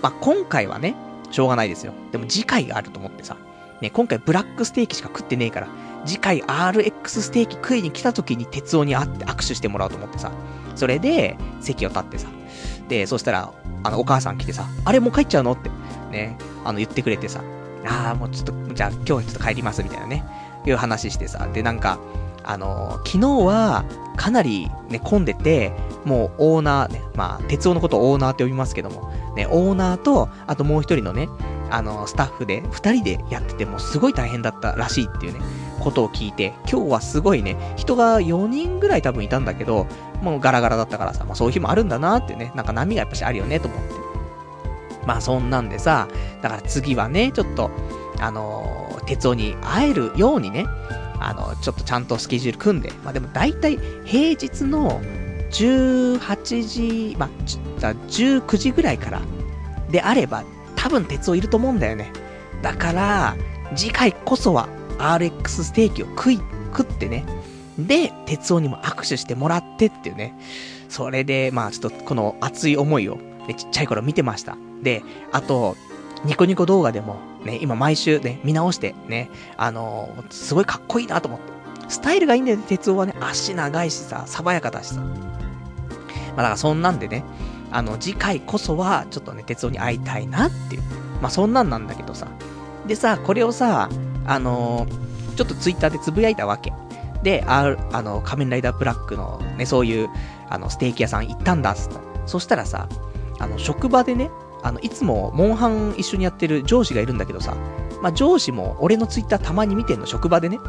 まあ、今回はね、しょうがないですよ。でも次回があると思ってさ。ね、今回ブラックステーキしか食ってねえから、次回 RX ステーキ食いに来た時に鉄夫に会って握手してもらおうと思ってさ。それで、席を立ってさ。で、そしたら、あの、お母さん来てさ、あれもう帰っちゃうのって、ね、あの、言ってくれてさ。ああ、もうちょっと、じゃあ今日はちょっと帰りますみたいなね、いう話してさ、で、なんか、あのー、昨日は、かなりね、混んでて、もうオーナーね、まあ、鉄夫のことをオーナーって呼びますけども、ね、オーナーと、あともう一人のね、あのー、スタッフで、二人でやってて、もうすごい大変だったらしいっていうね、ことを聞いて、今日はすごいね、人が4人ぐらい多分いたんだけど、もうガラガラだったからさ、まあそういう日もあるんだなってね、なんか波がやっぱしあるよね、と思って。まあそんなんでさ、だから次はね、ちょっと、あのー、鉄夫に会えるようにね、あの、ちょっとちゃんとスケジュール組んで、まあでも大体平日の18時、まあ、19時ぐらいからであれば、多分鉄夫いると思うんだよね。だから、次回こそは RX ステーキを食い、食ってね。で、鉄夫にも握手してもらってっていうね。それで、まあちょっとこの熱い思いを、ちっちゃい頃見てました。で、あと、ニコニコ動画でも、ね、今毎週ね、見直して、ね、あのー、すごいかっこいいなと思って。スタイルがいいんだよね、鉄夫はね。足長いしさ、爽やかだしさ。まあだからそんなんでね、あの、次回こそは、ちょっとね、鉄夫に会いたいなっていう。まあそんなんなんだけどさ。でさ、これをさ、あのー、ちょっとツイッターでつぶやいたわけ。で、ああの、仮面ライダーブラックのね、そういう、あの、ステーキ屋さん行ったんだっつった。そしたらさ、あの、職場でね、あの、いつも、モンハン一緒にやってる上司がいるんだけどさ、まあ、上司も俺のツイッターたまに見てんの、職場でね。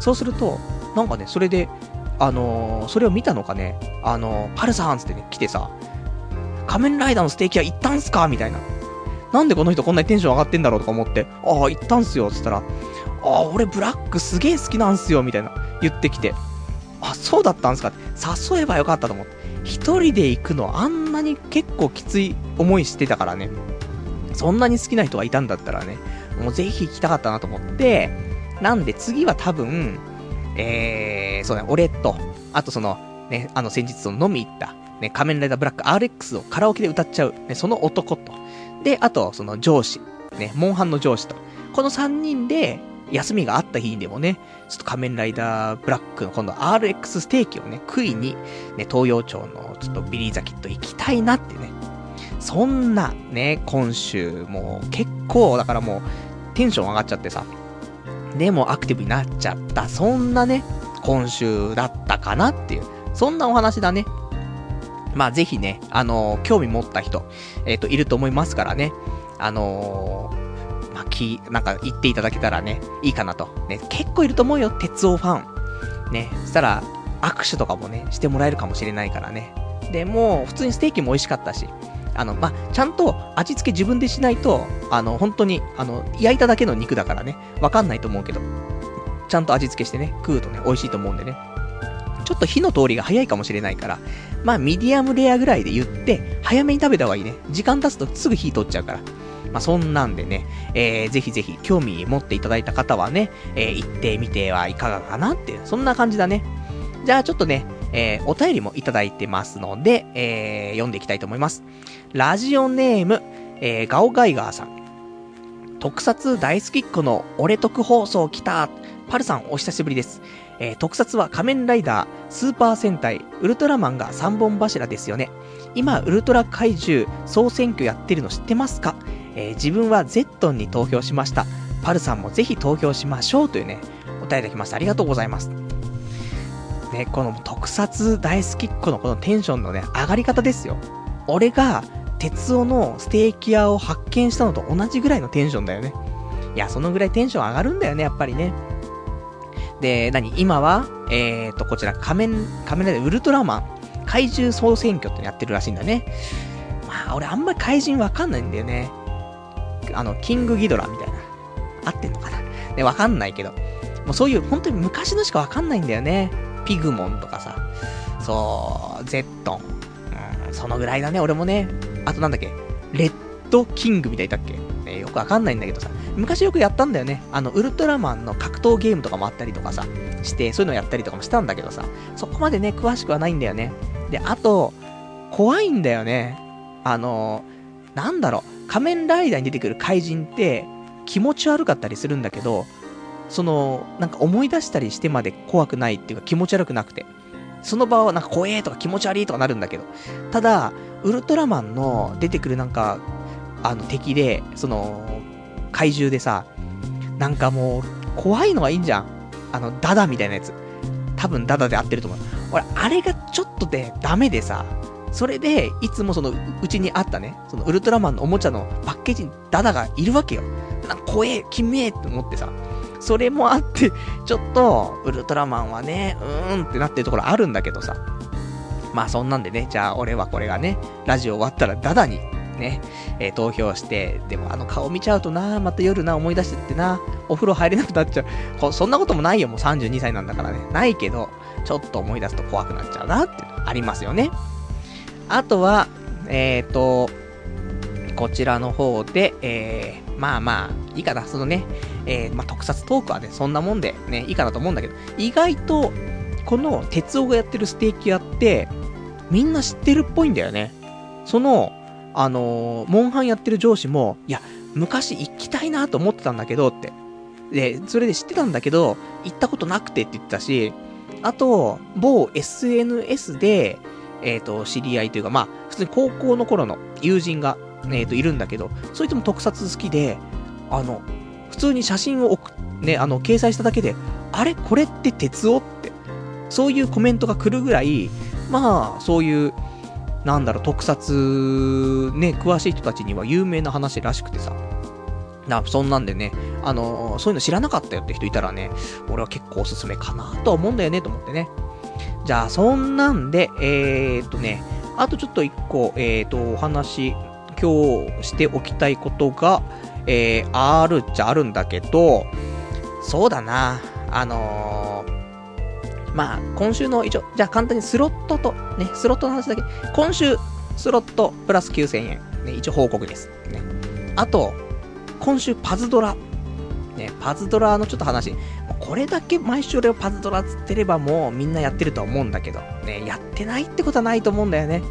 そうすると、なんかね、それで、あのー、それを見たのかね、あのー、パルさんつってね、来てさ、仮面ライダーのステーキ屋行ったんすか？みたいな。なんでこの人こんなにテンション上がってんだろうとか思って、ああ、行ったんすよ、つったら、ああ、俺ブラックすげえ好きなんすよ、みたいな、言ってきて、あ、そうだったんすか？って、誘えばよかったと思って。一人で行くのあんなに結構きつい思いしてたからね。そんなに好きな人がいたんだったらね、もうぜひ行きたかったなと思って、なんで次は多分、えー、そうね、俺と、あとその、ね、あの先日その飲み行った、ね、仮面ライダーブラック RX をカラオケで歌っちゃう、ね、その男と、で、あとその上司、ね、モンハンの上司と、この3人で、休みがあった日にでもね、ちょっと仮面ライダーブラックの今度 RX ステーキをね、食いに、ね、東洋町のちょっとビリーザキット行きたいなってね。そんなね、今週もう結構、だからもうテンション上がっちゃってさ。でもアクティブになっちゃった。そんなね、今週だったかなっていう。そんなお話だね。まあぜひね、あのー、興味持った人、えっ、ー、と、いると思いますからね。あのーまあ、き、なんか言っていただけたらね、いいかなと。ね、結構いると思うよ、鉄オファン。ね、そしたら、握手とかもね、してもらえるかもしれないからね。で、も、普通にステーキも美味しかったし、あの、まあ、ちゃんと味付け自分でしないと、あの、本当に、あの、焼いただけの肉だからね、わかんないと思うけど、ちゃんと味付けしてね、食うとね、美味しいと思うんでね。ちょっと火の通りが早いかもしれないから、まあ、ミディアムレアぐらいで言って、早めに食べた方がいいね。時間経つとすぐ火通っちゃうから。まあ、そんなんでね、えー、ぜひぜひ興味持っていただいた方はね、えー、行ってみてはいかがかなっていう、そんな感じだね。じゃあちょっとね、えー、お便りもいただいてますので、えー、読んでいきたいと思います。ラジオネーム、えー、ガオガイガーさん。特撮大好きっ子の俺特放送来た。パルさんお久しぶりです。えー、特撮は仮面ライダー、スーパー戦隊、ウルトラマンが3本柱ですよね。今、ウルトラ怪獣総選挙やってるの知ってますか？えー、自分はゼットンに投票しました。パルさんもぜひ投票しましょうというね、お便りいただきましてありがとうございます。ね、この特撮大好きっ子のこのテンションのね、上がり方ですよ。俺が、鉄夫のステーキ屋を発見したのと同じぐらいのテンションだよね。いや、そのぐらいテンション上がるんだよね、やっぱりね。で、何今は、えーと、こちら、仮面、仮面ライダーウルトラマン、怪獣総選挙ってやってるらしいんだね。まあ、俺あんまり怪人わかんないんだよね。あの、キングギドラみたいな。合ってんのかな？ね、わかんないけど。もうそういう、本当に昔のしかわかんないんだよね。ピグモンとかさ。そう、ゼットン。うん、そのぐらいだね、俺もね。あとなんだっけ、レッドキングみたいだっけ、ね、よくわかんないんだけどさ。昔よくやったんだよね。あの、ウルトラマンの格闘ゲームとかもあったりとかさ、して、そういうのやったりとかもしたんだけどさ、そこまでね、詳しくはないんだよね。で、あと、怖いんだよね。あの、なんだろう、仮面ライダーに出てくる怪人って気持ち悪かったりするんだけど、その、なんか思い出したりしてまで怖くないっていうか気持ち悪くなくて。その場はなんか怖えとか気持ち悪いとかなるんだけど。ただ、ウルトラマンの出てくるなんか、あの敵で、その、怪獣でさ、なんかもう、怖いのはいいんじゃん。あの、ダダみたいなやつ。多分ダダで合ってると思う。俺、あれがちょっとでダメでさ、それで、いつもその、うちにあったね、そのウルトラマンのおもちゃのパッケージにダダがいるわけよ。なんか怖え、きめえって思ってさ。それもあって、ちょっと、ウルトラマンはね、うーんってなってるところあるんだけどさ。まあそんなんでね、じゃあ俺はこれがね、ラジオ終わったらダダに、ね、えー、投票して、でもあの顔見ちゃうとな、また夜な思い出してってな、お風呂入れなくなっちゃう。そんなこともないよ、もう32歳なんだからね。ないけど、ちょっと思い出すと怖くなっちゃうなってありますよね。あとは、えっ、ー、と、こちらの方で、えー、まあまあ、いいかな、そのね、えー、まあ特撮トークはね、そんなもんでね、いいかなと思うんだけど、意外と、この哲夫がやってるステーキ屋って、みんな知ってるっぽいんだよね。その、あのー、モンハンやってる上司も、いや、昔行きたいなと思ってたんだけどって。で、それで知ってたんだけど、行ったことなくてって言ってたし、あと、某 SNS で、えっ、ー、と、知り合いというか、まあ、普通に高校の頃の友人が、えっ、ー、と、いるんだけど、そいつも特撮好きで、あの、普通に写真を送ね、あの、掲載しただけで、あれ？これって鉄夫って、そういうコメントが来るぐらい、まあ、そういう、なんだろう、特撮、ね、詳しい人たちには有名な話らしくてさ。な、そんなんでね、あの、そういうの知らなかったよって人いたらね、俺は結構おすすめかなとは思うんだよね、と思ってね。じゃあ、そんなんで、えー、っとね、あとちょっと一個、えー、っと、お話、今日しておきたいことが、えー、あるっちゃあるんだけど、そうだな、あのー、まあ、今週の一応、じゃあ簡単にスロットと、ね、スロットの話だけ、今週、スロットプラス9000円、ね、一応報告です。ね。あと、今週パズドラ、ね、パズドラのちょっと話、これだけ毎週俺はパズドラつってればもうみんなやってるとは思うんだけど、ね、やってないってことはないと思うんだよね。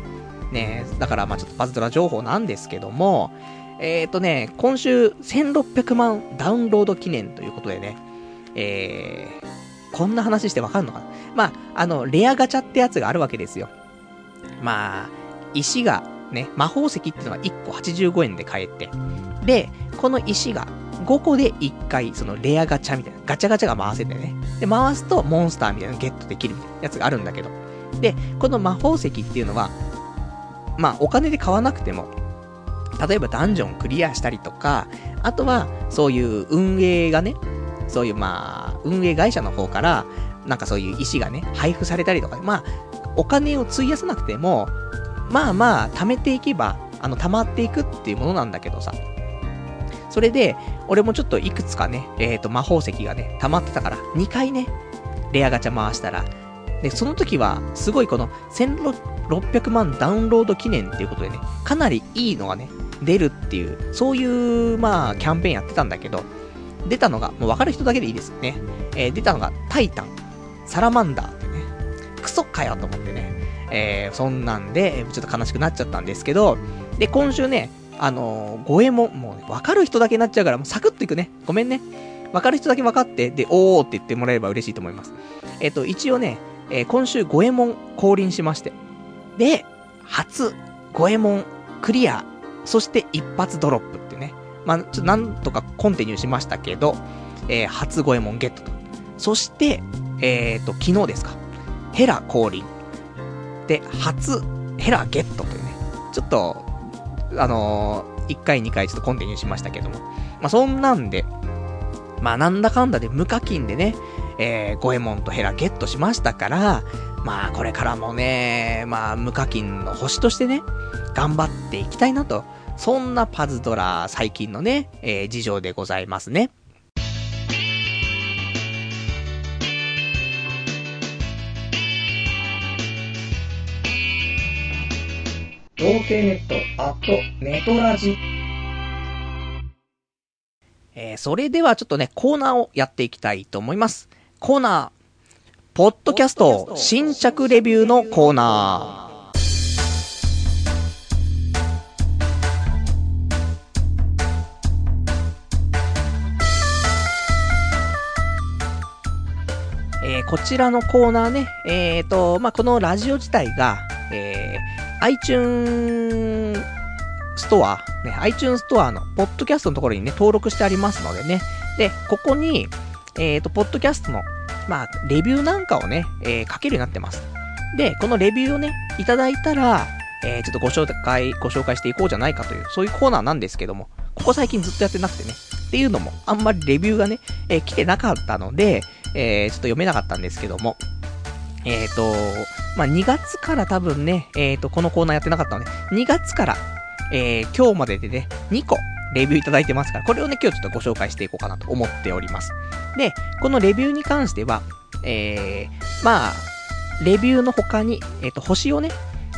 ね、だからまあちょっとパズドラ情報なんですけども、えっ、ー、とね、今週1600万ダウンロード記念ということでね、えー、こんな話してわかるのかな。まあ、あの、レアガチャってやつがあるわけですよ。まあ、石がね、魔法石っていうのが1個85円で買えて、で、この石が5個で1回、そのレアガチャみたいな、ガチャガチャが回せてね。で、回すとモンスターみたいなのゲットできるみたいなやつがあるんだけど。で、この魔法石っていうのは、まあ、お金で買わなくても、例えばダンジョンクリアしたりとか、あとは、そういう運営がね、そういうまあ、運営会社の方から、なんかそういう石がね、配布されたりとか、まあ、お金を費やさなくても、まあまあ、貯めていけば、あの、溜まっていくっていうものなんだけどさ。それで、俺もちょっといくつかね、えっ、ー、と、魔法石がね、溜まってたから、2回ね、レアガチャ回したら、で、その時は、すごいこの、1600万ダウンロード記念っていうことでね、かなりいいのがね、出るっていう、そういう、まあ、キャンペーンやってたんだけど、出たのが、もう分かる人だけでいいですね。えー、出たのが、タイタン、サラマンダーってね、クソかよと思ってね、えー、そんなんで、ちょっと悲しくなっちゃったんですけど、で、今週ね、あのー、五右衛門、もう、ね、分かる人だけになっちゃうから、もうサクッといくね。ごめんね。分かる人だけ分かって、で、おーって言ってもらえれば嬉しいと思います。えっ、と、一応ね、えー、今週五右衛門降臨しまして。で、初、五右衛門クリア、そして一発ドロップってね。まあ、ちょっとなんとかコンティニューしましたけど、えー、初五右衛門ゲットと。そして、えっ、と、昨日ですか。ヘラ降臨。で、初、ヘラゲットというね。ちょっと、あのー、1回2回ちょっとコンティニューしましたけども。まあ、そんなんで、まあ、なんだかんだで無課金でね、えー、ゴエモンとヘラゲットしましたから、まあ、これからもね、まあ、無課金の星としてね、頑張っていきたいなと。そんなパズドラ最近のね、えー、事情でございますね。童貞ネット、アット、ネトラジ。えー、それではちょっとね、コーナーをやっていきたいと思います。コーナー、ポッドキャスト新着レビューのコーナー。えー、こちらのコーナーね、えっ、ー、と、まあ、このラジオ自体が、えー、iTunes ストア、ね、iTunes ストアの、ポッドキャストのところにね、登録してありますのでね。で、ここに、えっ、ー、と、ポッドキャストの、まあ、レビューなんかをね、えー、書けるようになってます。で、このレビューをね、いただいたら、えー、ちょっとご紹介、ご紹介していこうじゃないかという、そういうコーナーなんですけども、ここ最近ずっとやってなくてね。っていうのも、あんまりレビューがね、えー、来てなかったので、えー、ちょっと読めなかったんですけども、えっ、ー、と、まあ、2月から多分ね、えっ、ー、と、このコーナーやってなかったので、2月から、えー、今日まででね、2個、レビューいただいてますから、これをね、今日ちょっとご紹介していこうかなと思っております。で、このレビューに関しては、えー、まあ、レビューの他に、えっ、ー、と、星をね、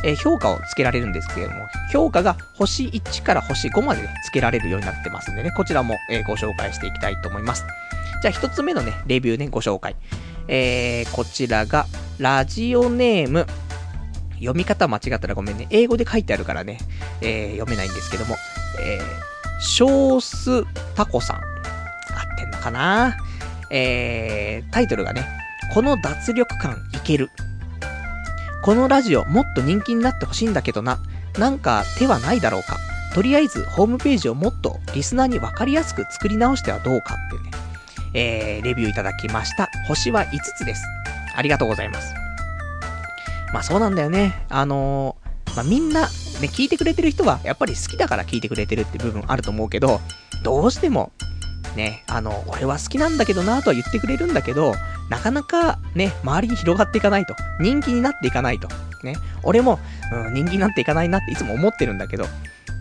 えー、評価をつけられるんですけれども、評価が星1から星5まで、ね、付けられるようになってますんでね、こちらも、えー、ご紹介していきたいと思います。じゃあ一つ目のね、レビューね、ご紹介。えー、こちらが、ラジオネーム、読み方間違ったらごめんね。英語で書いてあるからね、えー、読めないんですけども、えー、ショースタコさん。合ってんのかな？えー、タイトルがね、この脱力感いける。このラジオもっと人気になってほしいんだけどな。なんか手はないだろうか。とりあえずホームページをもっとリスナーにわかりやすく作り直してはどうかっていうね、えー、レビューいただきました。星は5つです。ありがとうございます。まあそうなんだよね。あのー、まあみんな、ね、聞いてくれてる人はやっぱり好きだから聞いてくれてるって部分あると思うけど、どうしても、ね、あの、俺は好きなんだけどなとは言ってくれるんだけど、なかなかね、周りに広がっていかないと。人気になっていかないと。ね。俺も、うん、人気になっていかないなっていつも思ってるんだけど。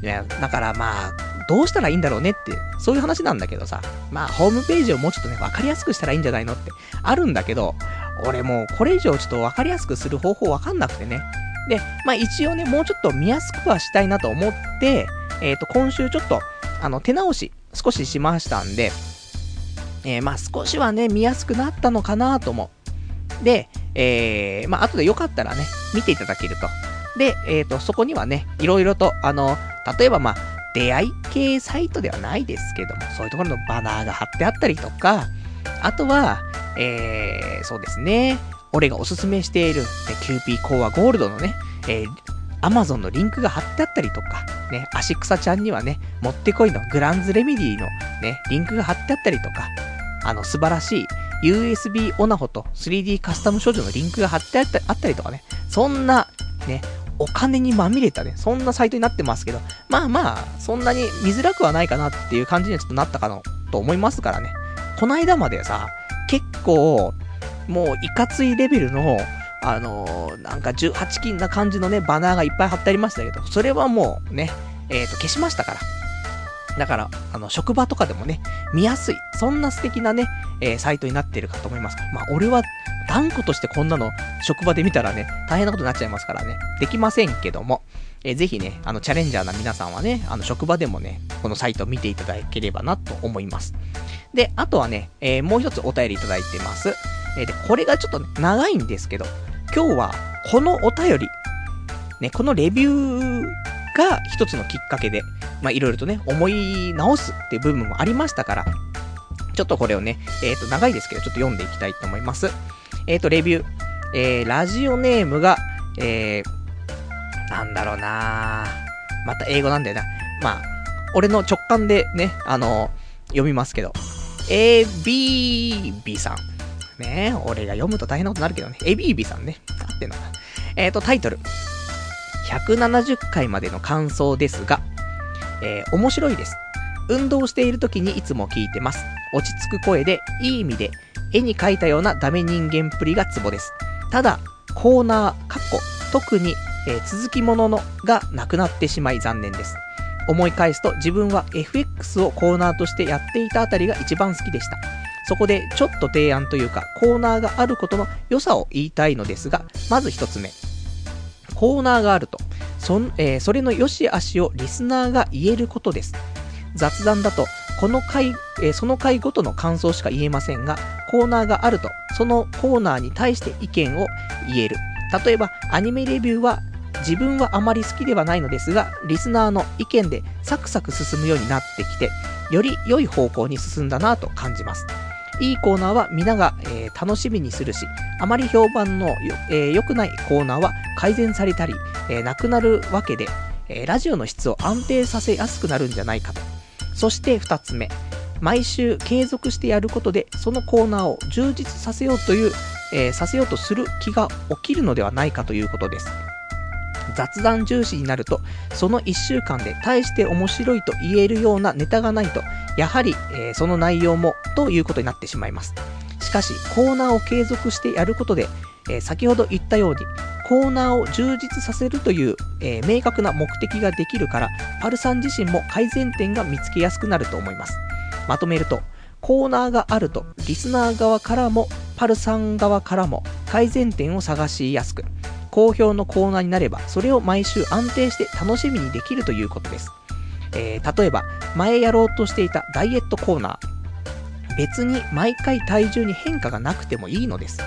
ね、だからまあ、どうしたらいいんだろうねって、そういう話なんだけどさ。まあ、ホームページをもうちょっとね、わかりやすくしたらいいんじゃないのって、あるんだけど、俺もうこれ以上ちょっとわかりやすくする方法わかんなくてね。で、まあ一応ね、もうちょっと見やすくはしたいなと思って、えっ、ー、と、今週ちょっと、あの、手直し少ししましたんで、えー、まあ少しはね、見やすくなったのかなと思う。で、えー、まあ後でよかったらね、見ていただけると。で、えっ、ー、と、そこにはね、いろいろと、あの、例えばまあ、出会い系サイトではないですけども、そういうところのバナーが貼ってあったりとか、あとは、えー、そうですね、俺がおすすめしている、ね、キューピーコーワゴールドのね、えー、アマゾンのリンクが貼ってあったりとか、ね、足クサちゃんにはね、もってこいのグランズレメディのね、リンクが貼ってあったりとか、あの、素晴らしい USB オナホと 3D カスタム処女のリンクが貼ってあったりとかね、そんな、ね、お金にまみれたね、そんなサイトになってますけど、まあまあ、そんなに見づらくはないかなっていう感じにはちょっとなったかなと思いますからね。こないだまでさ、結構、もういかついレベルの、あのー、なんか18金な感じのね、バナーがいっぱい貼ってありましたけど、それはもうね、えっ、ー、と、消しましたから。だから、あの、職場とかでもね、見やすい、そんな素敵なね、えー、サイトになってるかと思います。まあ、俺は、断固としてこんなの、職場で見たらね、大変なことになっちゃいますからね、できませんけども、えー、ぜひね、あの、チャレンジャーな皆さんはね、あの、職場でもね、このサイトを見ていただければなと思います。で、あとはね、えー、もう一つお便りいただいてます。えー、で、これがちょっと、ね、長いんですけど、今日は、このお便り、ね、このレビューが一つのきっかけで、まあ、いろいろとね、思い直すっていう部分もありましたから、ちょっとこれをね、えっ、ー、と、長いですけど、ちょっと読んでいきたいと思います。えっ、ー、と、レビュー。えー、ラジオネームが、えー、なんだろうなまた英語なんだよな。まあ、俺の直感でね、あの読みますけど。ABB さん。ね俺が読むと大変なことになるけどね。ABB さんね。合ってんのかな。えっ、ー、と、タイトル。170回までの感想ですが、えー、面白いです。運動している時にいつも聞いてます。落ち着く声で、いい意味で、絵に描いたようなダメ人間っぷりがツボです。ただ、コーナー、カッ、特に、えー、続きもののがなくなってしまい残念です。思い返すと自分は FX をコーナーとしてやっていたあたりが一番好きでした。そこでちょっと提案というかコーナーがあることの良さを言いたいのですが、まず一つ目。コーナーがあると、そ,、えー、それの良し悪しをリスナーが言えることです。雑談だと、この回、えー、その回ごとの感想しか言えませんが、コーナーがあると、そのコーナーに対して意見を言える。例えば、アニメレビューは自分はあまり好きではないのですが、リスナーの意見でサクサク進むようになってきて、より良い方向に進んだなと感じます。いいコーナーは皆が、えー、楽しみにするし、あまり評判の良、えー、くないコーナーは改善されたり、えー、なくなるわけで、えラジオの質を安定させやすくなるんじゃないかと。そして2つ目。毎週継続してやることで、そのコーナーを充実させようという、えさせようとする気が起きるのではないかということです。雑談重視になると、その1週間で大して面白いと言えるようなネタがないと、やはり、えー、その内容もということになってしまいます。しかし、コーナーを継続してやることで、えー、先ほど言ったように、コーナーを充実させるという、えー、明確な目的ができるから、パルさん自身も改善点が見つけやすくなると思います。まとめると、コーナーがあると、リスナー側からも、パルさん側からも改善点を探しやすく、好評のコーナーになれば、それを毎週安定して楽しみにできるということです。えー、例えば、前やろうとしていたダイエットコーナー。別に毎回体重に変化がなくてもいいのです。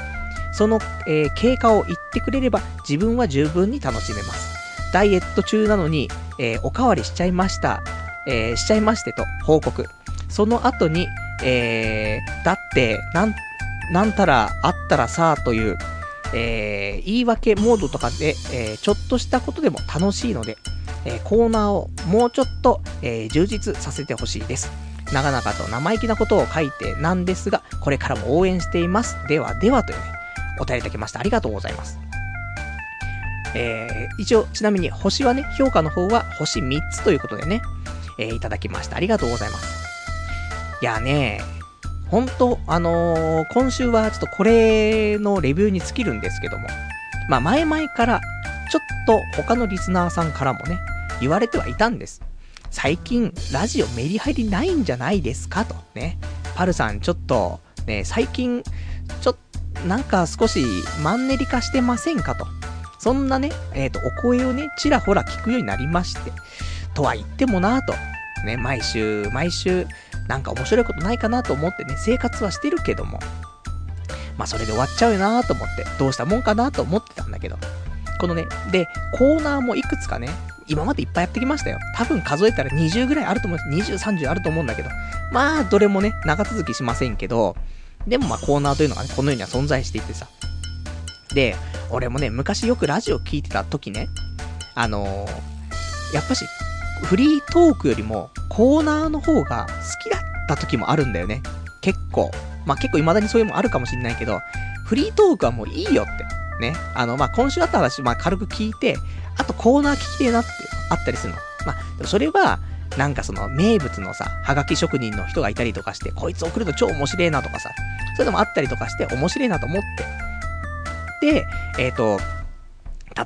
その、えー、経過を言ってくれれば自分は十分に楽しめます。ダイエット中なのに、えー、おかわりしちゃいました。えー、しちゃいましてと報告。その後に、えー、だって、なん、なんたらあったらさ、という、えー、言い訳モードとかで、えー、ちょっとしたことでも楽しいので、えー、コーナーをもうちょっと、え、充実させてほしいです。長々と生意気なことを書いてなんですが、これからも応援しています。ではではというね、お便りいただきました。ありがとうございます。え、一応、ちなみに星はね、評価の方は星3つということでね、え、いただきました。ありがとうございます。いやね、ほんと、あのー、今週はちょっとこれのレビューに尽きるんですけども、まあ前々から、ちょっと他のリスナーさんからもね、言われてはいたんです。最近、ラジオメリハリないんじゃないですか？と。ね。パルさん、ちょっと、ね、最近、ちょっと、なんか少しマンネリ化してませんか？と。そんなね、えっ、ー、と、お声をね、ちらほら聞くようになりまして。とは言ってもなぁと。ね、毎週、毎週、なんか面白いことないかなと思ってね、生活はしてるけども。まあ、それで終わっちゃうよなと思って、どうしたもんかなと思ってたんだけど。このね、で、コーナーもいくつかね、今までいっぱいやってきましたよ。多分数えたら20ぐらいあると思うんです。20、30あると思うんだけど。まあ、どれもね、長続きしませんけど、でもまあコーナーというのがね、この世には存在していてさ。で、俺もね、昔よくラジオ聞いてた時ね、あのー、やっぱし、フリートークよりもコーナーの方が好きだった時もあるんだよね。結構。まあ結構未だにそういうのもあるかもしれないけど、フリートークはもういいよって。ね。あの、まあ今週あった話、まあ軽く聞いて、あとコーナー聞きてえなってあったりするの。まあ、でもそれは、なんかその名物のさ、はがき職人の人がいたりとかして、こいつ送ると超面白いなとかさ、そういうのもあったりとかして面白いなと思って。で、えっ、ー、と、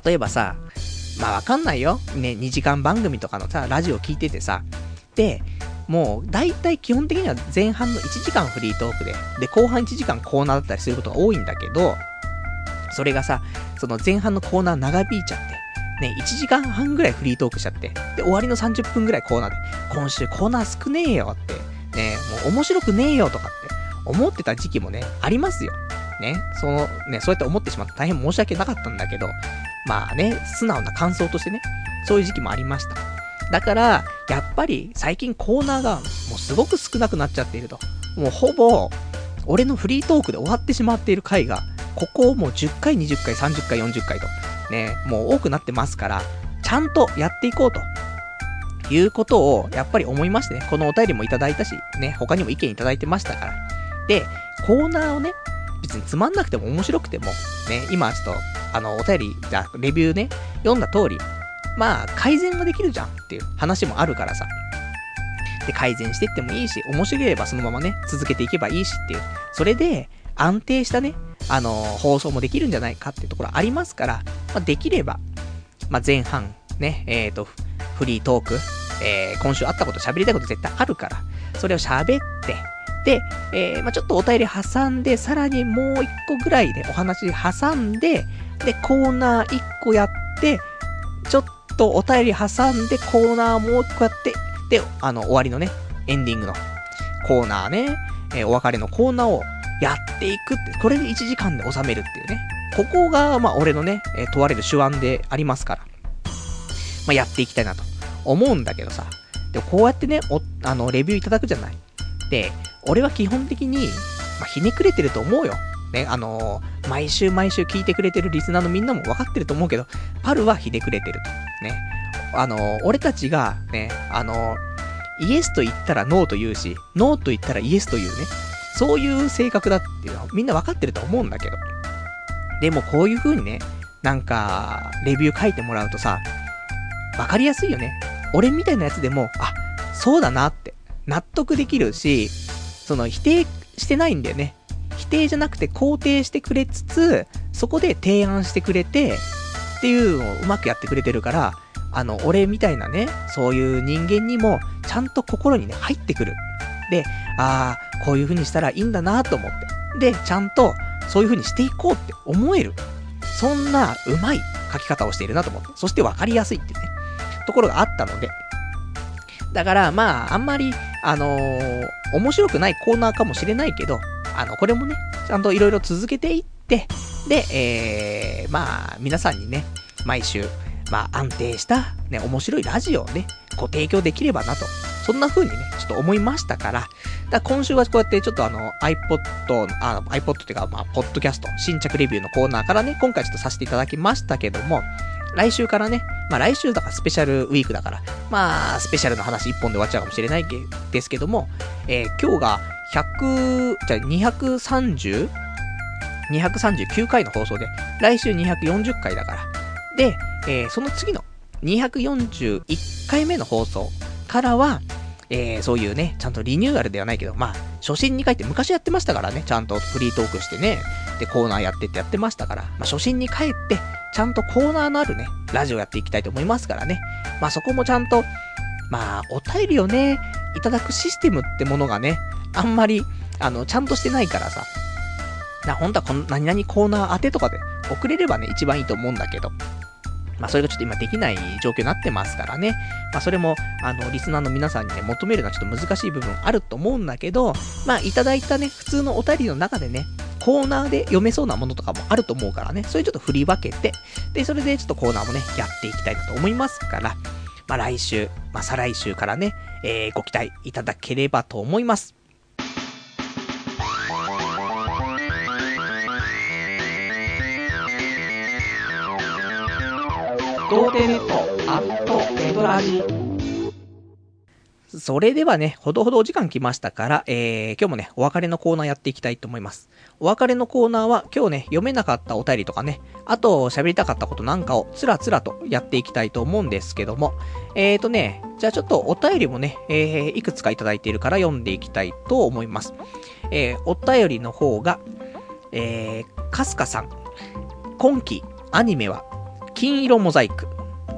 例えばさ、まあわかんないよ。ね、2時間番組とかのさ、ラジオ聞いててさ、で、もう、大体基本的には前半の1時間フリートークで、で、後半1時間コーナーだったりすることが多いんだけど、それがさ、その前半のコーナー長引いちゃって、ね、1時間半ぐらいフリートークしちゃって、で、終わりの30分ぐらいコーナーで、今週コーナー少ねえよって、ね、もう面白くねえよとかって。思ってた時期もね、ありますよ。ね、その、ね、そうやって思ってしまって大変申し訳なかったんだけど、まあね、素直な感想としてね、そういう時期もありました。だから、やっぱり最近コーナーがもうすごく少なくなっちゃっていると。もうほぼ、俺のフリートークで終わってしまっている回が、ここをもう10回、20回、30回、40回と、ね、もう多くなってますから、ちゃんとやっていこうと。いうことを、やっぱり思いましてね、このお便りもいただいたし、ね、他にも意見いただいてましたから。で、コーナーをね、別につまんなくても面白くても、ね、今ちょっと、あの、お便り、じゃレビューね、読んだ通り、まあ、改善ができるじゃんっていう話もあるからさ。で、改善していってもいいし、面白ければそのままね、続けていけばいいしっていう。それで、安定したね、あの、放送もできるんじゃないかっていうところありますから、まあ、できれば、まあ、前半、ね、えっ、ー、と、フリートーク、えー、今週あったこと喋りたいこと絶対あるから、それを喋って、で、えー、まあ、ちょっとお便り挟んで、さらにもう一個ぐらいでお話挟んで、で、コーナー一個やって、ちょっとお便り挟んで、コーナーもう一個やって、で、あの、終わりのね、エンディングのコーナーね、えー、お別れのコーナーをやっていくって、これで1時間で収めるっていうね。ここが、まあ、俺のね、え、問われる手腕でありますから。まあ、やっていきたいなと思うんだけどさ。でもこうやってね、お、あの、レビューいただくじゃない。で、俺は基本的に、まあ、ひねくれてると思うよ。ね、あのー、毎週毎週聞いてくれてるリスナーのみんなも分かってると思うけど、パルはひねくれてると。ね。あのー、俺たちが、ね、あのー、イエスと言ったらノーと言うし、ノーと言ったらイエスと言うね。そういう性格だっていうのはみんな分かってると思うんだけど。でもこういう風にね、なんか、レビュー書いてもらうとさ、分かりやすいよね。俺みたいなやつでも、あ、そうだなって、納得できるし、その否定してないんだよね。否定じゃなくて肯定してくれつつ、そこで提案してくれて、っていうのをうまくやってくれてるから、あの、俺みたいなね、そういう人間にも、ちゃんと心にね、入ってくる。で、ああ、こういう風にしたらいいんだなと思って。で、ちゃんと、そういう風にしていこうって思える。そんなうまい書き方をしているなと思って、そしてわかりやすいっていうね、ところがあったので、だからまあ、あんまり、あのー、面白くないコーナーかもしれないけど、あの、これもね、ちゃんといろいろ続けていって、で、えー、まあ、皆さんにね、毎週、まあ、安定した、ね、面白いラジオをね、ご提供できればなと。そんな風にね、ちょっと思いましたから、だから今週はこうやってちょっとあの iPod、あ iPod っていうか、まあ、ポッドキャスト、新着レビューのコーナーからね、今回ちょっとさせていただきましたけども、来週からね、まあ来週だからスペシャルウィークだから、まあスペシャルの話一本で終わっちゃうかもしれないですけども、えー、今日が100、じゃあ230、239回の放送で、来週240回だから。で、えー、その次の241回目の放送からは、えー、そういうね、ちゃんとリニューアルではないけど、まあ、初心に書いて昔やってましたからね、ちゃんとフリートークしてね、で、コーナーやってってやってましたから、まあ、初心に帰って、ちゃんとコーナーのあるね、ラジオやっていきたいと思いますからね。まあ、そこもちゃんと、まあ、お便りをね、いただくシステムってものがね、あんまり、あの、ちゃんとしてないからさ、な、本当はこの何々コーナー当てとかで送れればね、一番いいと思うんだけど、まあ、それがちょっと今できない状況になってますからね。まあ、それも、あの、リスナーの皆さんにね、求めるのはちょっと難しい部分あると思うんだけど、まあ、いただいたね、普通のお便りの中でね、コーナーで読めそうなものとかもあると思うからね、それちょっと振り分けて、で、それでちょっとコーナーもね、やっていきたいなと思いますから、まあ、来週、まあ、再来週からね、えー、ご期待いただければと思います。童貞ネットアットネトラジ。それではね、ほどほどお時間来ましたから、えー、今日もね、お別れのコーナーやっていきたいと思います。お別れのコーナーは、今日ね、読めなかったお便りとかね、あと喋りたかったことなんかをつらつらとやっていきたいと思うんですけども、えーとね、じゃあちょっとお便りもね、えー、いくつかいただいているから読んでいきたいと思います。えー、お便りの方が、えー、かすかさん。今期アニメは金色モザイク、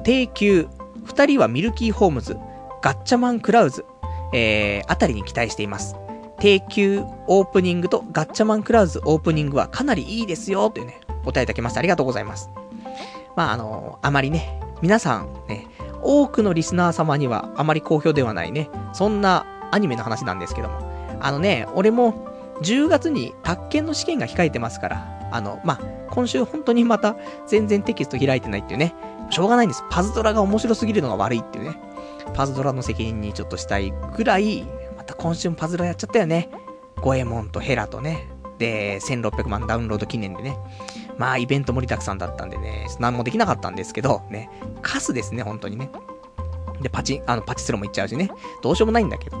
低級、二人はミルキーホームズ、ガッチャマンクラウズ、えー、あたりに期待しています。低級オープニングとガッチャマンクラウズオープニングはかなりいいですよ、というね、お答えいただきましてありがとうございます。まあ、あの、あまりね、皆さんね、多くのリスナー様にはあまり好評ではないね、そんなアニメの話なんですけども。あのね、俺も10月に宅建の試験が控えてますから、あの、まあ、今週本当にまた全然テキスト開いてないっていうね、しょうがないんです。パズドラが面白すぎるのが悪いっていうね。パズドラの責任にちょっとしたいぐらい、また今週もパズドラやっちゃったよね。ゴエモンとヘラとね。で、1600万ダウンロード記念でね。まあ、イベント盛りだくさんだったんでね、何もできなかったんですけど、ね、カスですね、本当にね。で、パチ、あの、パチスロも行っちゃうしね。どうしようもないんだけど。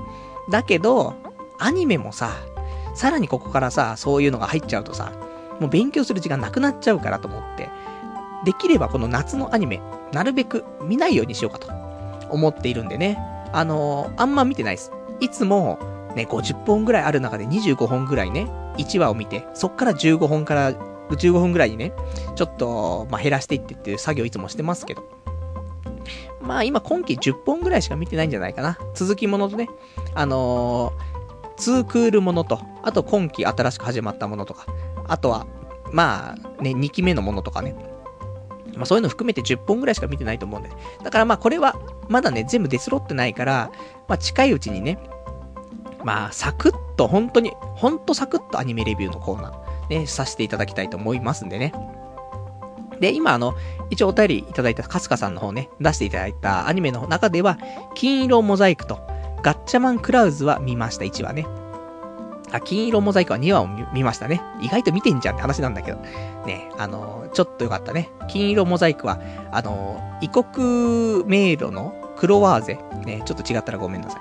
だけど、アニメもさ、さらにここからさ、そういうのが入っちゃうとさ、もう勉強する時間なくなっちゃうからと思って、できればこの夏のアニメ、なるべく見ないようにしようかと思っているんでね。あのー、あんま見てないです。いつも、ね、50本ぐらいある中で25本ぐらいね、1話を見て、そっから15本から15分ぐらいにね、ちょっと、まあ、減らしていってっていう作業いつもしてますけど。まあ今今期10本ぐらいしか見てないんじゃないかな。続きものとね、あのー、2クールものと、あと今期新しく始まったものとか、あとは、まあ、ね、2期目のものとかね。まあそういうの含めて10本ぐらいしか見てないと思うんで。だからまあこれは、まだね、全部出揃ってないから、まあ近いうちにね、まあサクッと、本当に、ほんとサクッとアニメレビューのコーナー、ね、させていただきたいと思いますんでね。で、今あの、一応お便りいただいたカスカさんの方ね、出していただいたアニメの中では、金色モザイクと、ガッチャマンクラウズは見ました、1話ね。あ、金色モザイクは2話を見ましたね。意外と見てんじゃんって話なんだけど。ね、あの、ちょっとよかったね。金色モザイクは、あの、異国迷路のクロワーゼ。ね、ちょっと違ったらごめんなさ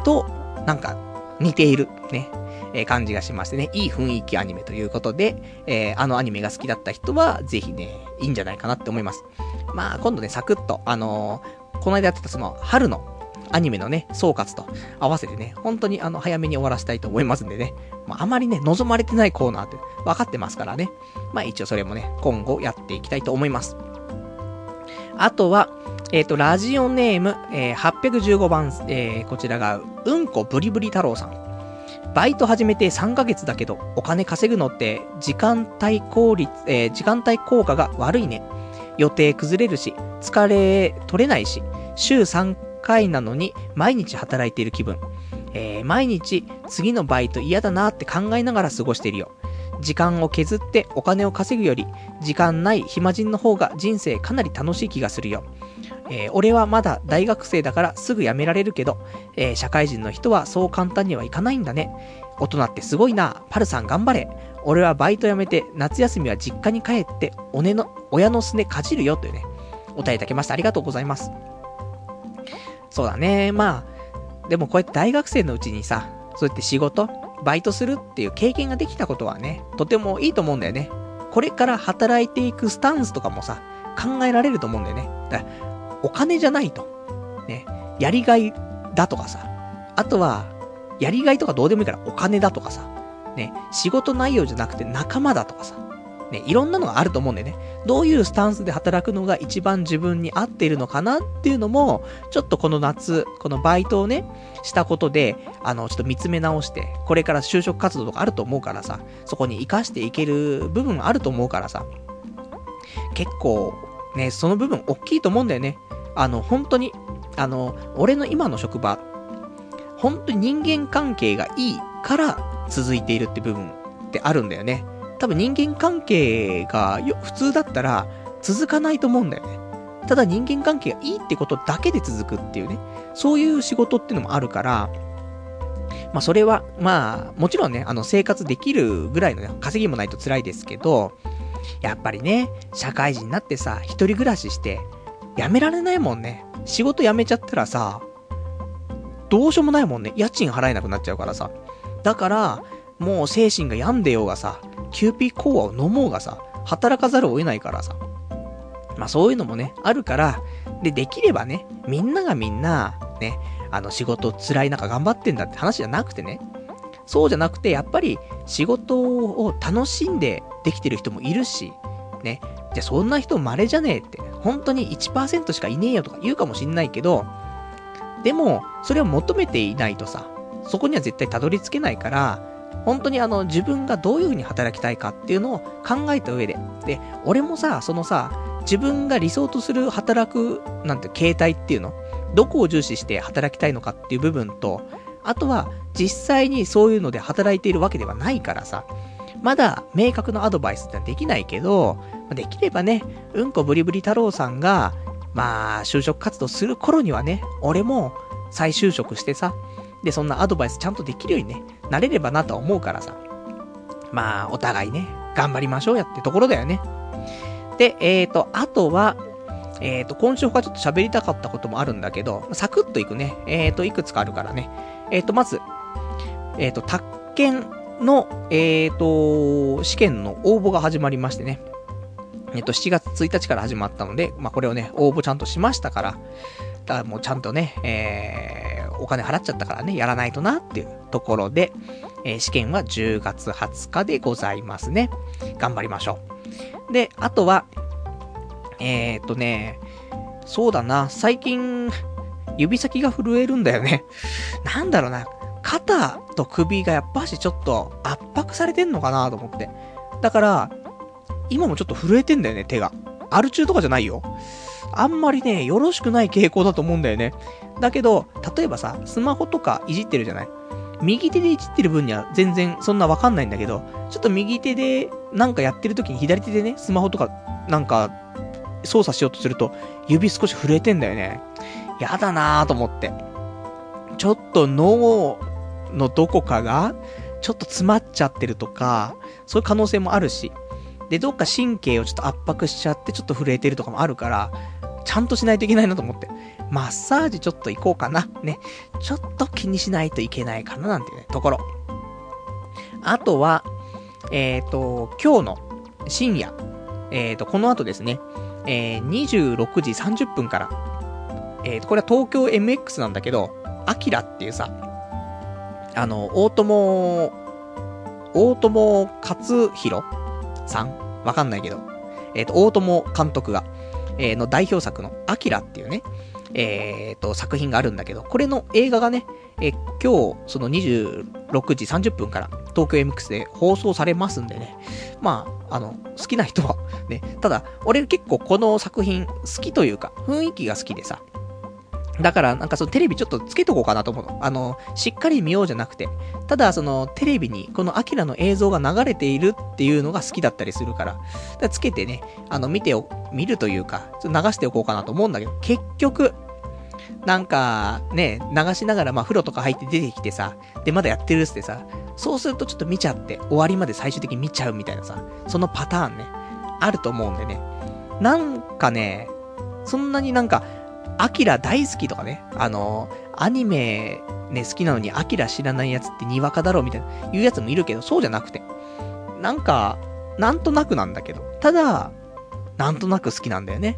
い。と、なんか、似ている、ね、え、感じがしましてね、いい雰囲気アニメということで、えー、あのアニメが好きだった人は、ぜひね、いいんじゃないかなって思います。まあ、今度ね、サクッと、あのー、この間やってたその、春のアニメのね、総括と合わせてね、本当にあの、早めに終わらせたいと思いますんでね。まあ、あまりね、望まれてないコーナーって分かってますからね。まあ、一応それもね、今後やっていきたいと思います。あとは、えっ、ー、と、ラジオネーム、えー、815番、えー、こちらが、うんこブリブリ太郎さん。バイト始めて3ヶ月だけど、お金稼ぐのって、時間帯効率、えー時間帯効果が悪いね。予定崩れるし、疲れ取れないし、週3回なのに毎日働いている気分。えー毎日次のバイト嫌だなって考えながら過ごしているよ。時間を削ってお金を稼ぐより、時間ない暇人の方が人生かなり楽しい気がするよ。えー俺はまだ大学生だからすぐ辞められるけど、えー社会人の人はそう簡単にはいかないんだね。大人ってすごいな。パルさん頑張れ。俺はバイト辞めて、夏休みは実家に帰って、おねの、親のすねかじるよというね、お便りいただきました。ありがとうございます。そうだね。まあ、でもこうやって大学生のうちにさ、そうやって仕事、バイトするっていう経験ができたことはね、とてもいいと思うんだよね。これから働いていくスタンスとかもさ、考えられると思うんだよね。だから、お金じゃないと。ね。やりがいだとかさ。あとは、やりがいとかどうでもいいからお金だとかさ。ね。仕事内容じゃなくて仲間だとかさ。ね。いろんなのがあると思うんだよね。どういうスタンスで働くのが一番自分に合っているのかなっていうのも、ちょっとこの夏、このバイトをね、したことで、あの、ちょっと見つめ直して、これから就職活動とかあると思うからさ、そこに活かしていける部分あると思うからさ、結構、ね、その部分大きいと思うんだよね。あの、本当に、あの、俺の今の職場、本当に人間関係がいいから続いているって部分ってあるんだよね。多分人間関係が普通だったら続かないと思うんだよね。ただ人間関係がいいってことだけで続くっていうね。そういう仕事っていうのもあるから、まあそれは、まあ、もちろんね、あの生活できるぐらいのね、稼ぎもないと辛いですけど、やっぱりね、社会人になってさ、一人暮らしして、辞められないもんね。仕事辞めちゃったらさ、どうしようもないもんね。家賃払えなくなっちゃうからさ。だから、もう精神が病んでようがさ、キューピーコーワを飲もうがさ、働かざるを得ないからさ。まあそういうのもね、あるから、で、できればね、みんながみんな、ね、あの仕事辛い中頑張ってんだって話じゃなくてね、そうじゃなくて、やっぱり仕事を楽しんでできてる人もいるし、ね、じゃあそんな人稀じゃねえって、本当に1%しかいねえよとか言うかもしんないけど、でも、それを求めていないとさ、そこには絶対たどり着けないから、本当にあの、自分がどういう風に働きたいかっていうのを考えた上で。で、俺もさ、そのさ、自分が理想とする働く、なんて、形態っていうのどこを重視して働きたいのかっていう部分と、あとは、実際にそういうので働いているわけではないからさ、まだ明確なアドバイスってできないけど、できればね、うんこブリブリ太郎さんが、まあ、就職活動する頃にはね、俺も再就職してさ、で、そんなアドバイスちゃんとできるようにね、なれればなとは思うからさ。まあ、お互いね、頑張りましょうやってところだよね。で、えーと、あとは、えーと、今週他ちょっと喋りたかったこともあるんだけど、サクッといくね。えーと、いくつかあるからね。えーと、まず、えーと、宅建の、えーと、試験の応募が始まりましてね。えっと、7月1日から始まったので、まあ、これをね、応募ちゃんとしましたから、だもうちゃんとね、えー、お金払っちゃったからね、やらないとなっていうところで、えー試験は10月20日でございますね。頑張りましょう。で、あとは、えー、っとね、そうだな、最近、指先が震えるんだよね。なんだろうな、肩と首がやっぱしちょっと圧迫されてんのかなと思って。だから、今もちょっと震えてんだよね、手が。アル中とかじゃないよ。あんまりね、よろしくない傾向だと思うんだよね。だけど、例えばさ、スマホとかいじってるじゃない？右手でいじってる分には全然そんなわかんないんだけど、ちょっと右手でなんかやってる時に左手でね、スマホとかなんか操作しようとすると、指少し震えてんだよね。やだなぁと思って。ちょっと脳のどこかが、ちょっと詰まっちゃってるとか、そういう可能性もあるし。で、どっか神経をちょっと圧迫しちゃって、ちょっと震えてるとかもあるから、ちゃんとしないといけないなと思って。マッサージちょっと行こうかな。ね。ちょっと気にしないといけないかななんていうね、ところ。あとは、えっ、ー、と、今日の深夜、えっ、ー、と、この後ですね、えー、26時30分から、えっ、と、これは東京 MX なんだけど、アキラっていうさ、あの、大友、大友克弘さん？わかんないけど、えっ、と、大友監督が、えーの代表作のアキラっていうね、えーと、作品があるんだけど、これの映画がね、え今日、その26時30分から東京 MX で放送されますんでね。まあ、あの、好きな人は、ね、ただ、俺結構この作品好きというか、雰囲気が好きでさ、だから、なんかそのテレビちょっとつけとこうかなと思うの。あの、しっかり見ようじゃなくて、ただそのテレビにこのアキラの映像が流れているっていうのが好きだったりするから、からつけてね、あの、見てお、見るというか、流しておこうかなと思うんだけど、結局、なんか、ね、流しながら、まあ、風呂とか入って出てきてさ、で、まだやってるってさ、そうするとちょっと見ちゃって、終わりまで最終的に見ちゃうみたいなさ、そのパターンね、あると思うんでね。なんかね、そんなになんか、アキラ大好きとかね、あの、アニメね、好きなのにアキラ知らないやつってにわかだろうみたいな言うやつもいるけど、そうじゃなくて。なんか、なんとなくなんだけど、ただ、なんとなく好きなんだよね。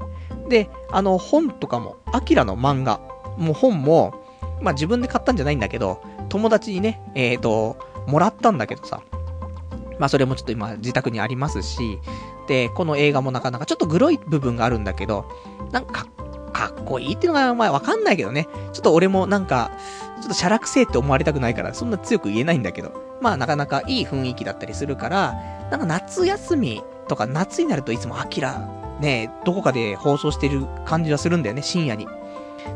で、あの、本とかも、アキラの漫画、もう本も、まあ自分で買ったんじゃないんだけど、友達にね、えっ、ー、と、もらったんだけどさ、まあそれもちょっと今自宅にありますし、で、この映画もなかなかちょっとグロい部分があるんだけど、なんかかっかっこいいっていうのが、まあわかんないけどね。ちょっと俺もなんか、ちょっとシャラくせえって思われたくないから、そんな強く言えないんだけど。まあなかなかいい雰囲気だったりするから、なんか夏休みとか夏になるといつもアキラ、ね、どこかで放送してる感じはするんだよね、深夜に。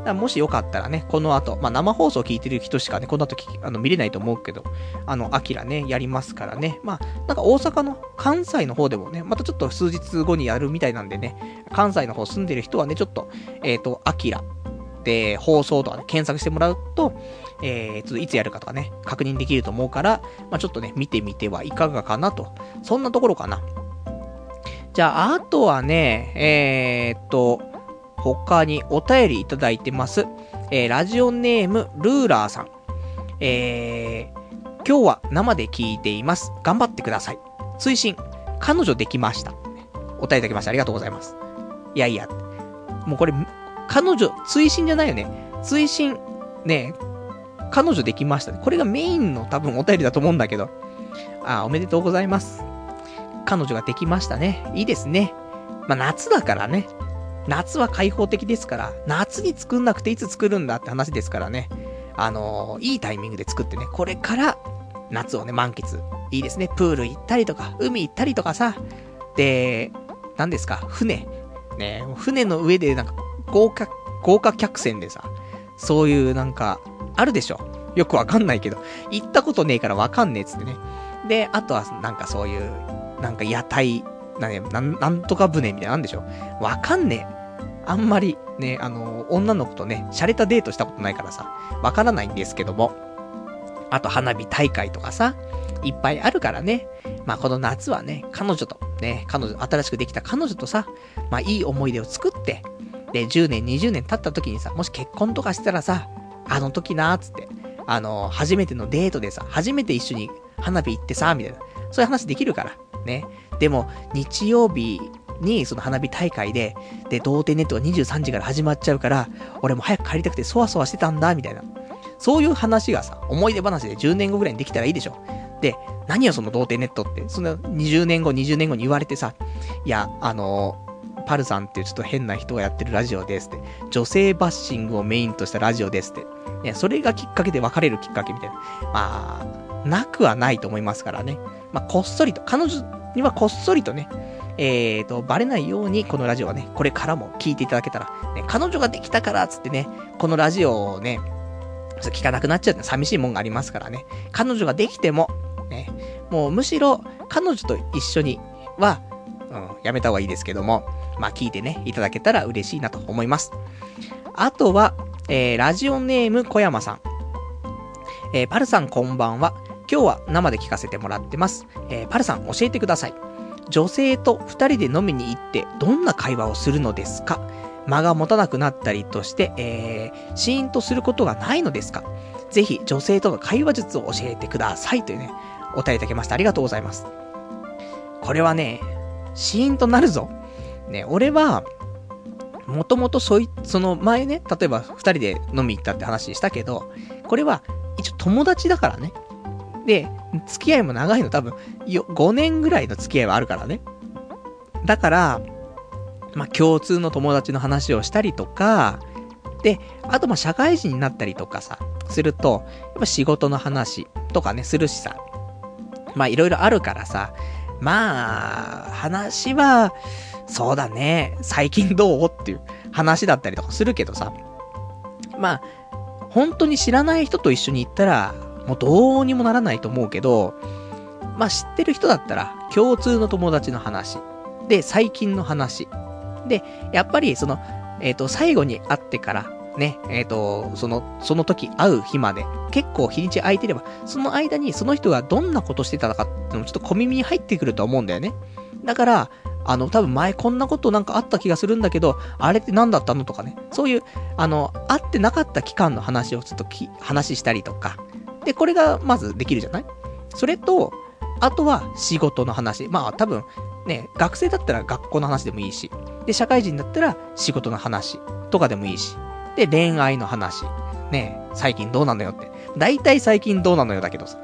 だもしよかったらね、この後、まあ、生放送聞いてる人しかね、この後あの見れないと思うけど、あの、アキラね、やりますからね。まあ、なんか大阪の関西の方でもね、またちょっと数日後にやるみたいなんでね、関西の方住んでる人はね、ちょっと、えっ、ー、と、アキラで放送とかね、検索してもらうと、えー、ちょっといつやるかとかね、確認できると思うから、まあ、ちょっとね、見てみてはいかがかなと。そんなところかな。じゃあ、あとはね、えー、っと、他にお便りいただいてます。えー、ラジオネーム、ルーラーさん。えー、今日は生で聞いています。頑張ってください。追伸、彼女できました。お便りいただきましてありがとうございます。いやいや、もうこれ、彼女、追伸じゃないよね。追伸、ね、彼女できましたね。これがメインの多分お便りだと思うんだけど。あ、おめでとうございます。彼女ができましたね。いいですね。まあ、夏だからね。夏は開放的ですから、夏に作んなくていつ作るんだって話ですからね。あのー、いいタイミングで作ってね、これから夏をね、満喫。いいですね。プール行ったりとか、海行ったりとかさ。で、何ですか、船。ね、船の上でなんか豪華、豪華客船でさ、そういうなんか、あるでしょ？よくわかんないけど、行ったことねえからわかんねえっつってね。で、あとはなんかそういう、なんか屋台なね、なん、なんとか船みたいななんでしょ？わかんねえ。あんまりね、あの、女の子とね、洒落たデートしたことないからさ、わからないんですけども。あと花火大会とかさ、いっぱいあるからね。まあこの夏はね、彼女と、ね、彼女、新しくできた彼女とさ、まあいい思い出を作って、で、10年、20年経った時にさ、もし結婚とかしたらさ、あの時なーつって、あの、初めてのデートでさ、初めて一緒に花火行ってさ、みたいな、そういう話できるから、ね。でも、日曜日に、その花火大会で、で、童貞ネットが23時から始まっちゃうから、俺も早く帰りたくてそわそわしてたんだ、みたいな。そういう話がさ、思い出話で10年後ぐらいにできたらいいでしょ。で、何よその童貞ネットって、そんな20年後、20年後に言われてさ、いや、あのパルさんっていうちょっと変な人がやってるラジオですって。女性バッシングをメインとしたラジオですって。ね、それがきっかけで別れるきっかけみたいな。まあ、なくはないと思いますからね。まあ、こっそりと、彼女にはこっそりとね、えーと、バレないようにこのラジオはね、これからも聞いていただけたら、ね、彼女ができたからっつってね、このラジオをね、聞かなくなっちゃうって寂しいもんがありますからね。彼女ができても、ね、もうむしろ彼女と一緒には、うん、やめた方がいいですけども、まあ聞いてね、いただけたら嬉しいなと思います。あとは、えー、ラジオネーム小山さん。えー、パルさんこんばんは。今日は生で聞かせてもらってます。えー、パルさん教えてください。女性と二人で飲みに行ってどんな会話をするのですか？間が持たなくなったりとして、えー、シーンとすることがないのですか？ぜひ女性との会話術を教えてくださいというね、お便りいただきましてありがとうございます。これはね、シーンとなるぞ。ね、俺は、もともとそい、その前ね、例えば二人で飲み行ったって話したけど、これは一応友達だからね。で、付き合いも長いの多分、5年ぐらいの付き合いはあるからね。だから、まあ、共通の友達の話をしたりとか、で、あとまあ社会人になったりとかさ、すると、やっぱ仕事の話とかね、するしさ。まあいろいろあるからさ、まあ、話は、そうだね、最近どうっていう話だったりとかするけどさ。まあ、本当に知らない人と一緒に行ったら、もうどうにもならないと思うけど、まあ知ってる人だったら、共通の友達の話。で、最近の話。で、やっぱりその、えっ、と、最後に会ってから、ね、えっ、と、その、その時会う日まで、結構日にち空いてれば、その間にその人がどんなことしてたのかってのもちょっと小耳に入ってくると思うんだよね。だから、あの、多分前こんなことなんかあった気がするんだけど、あれって何だったのとかね。そういう、あの、会ってなかった期間の話をちょっとき、話したりとか。で、これがまずできるじゃない？それと、あとは仕事の話。まあ多分、ね、学生だったら学校の話でもいいし。で、社会人だったら仕事の話とかでもいいし。で、恋愛の話。ね、最近どうなのよって。大体最近どうなのよだけどさ。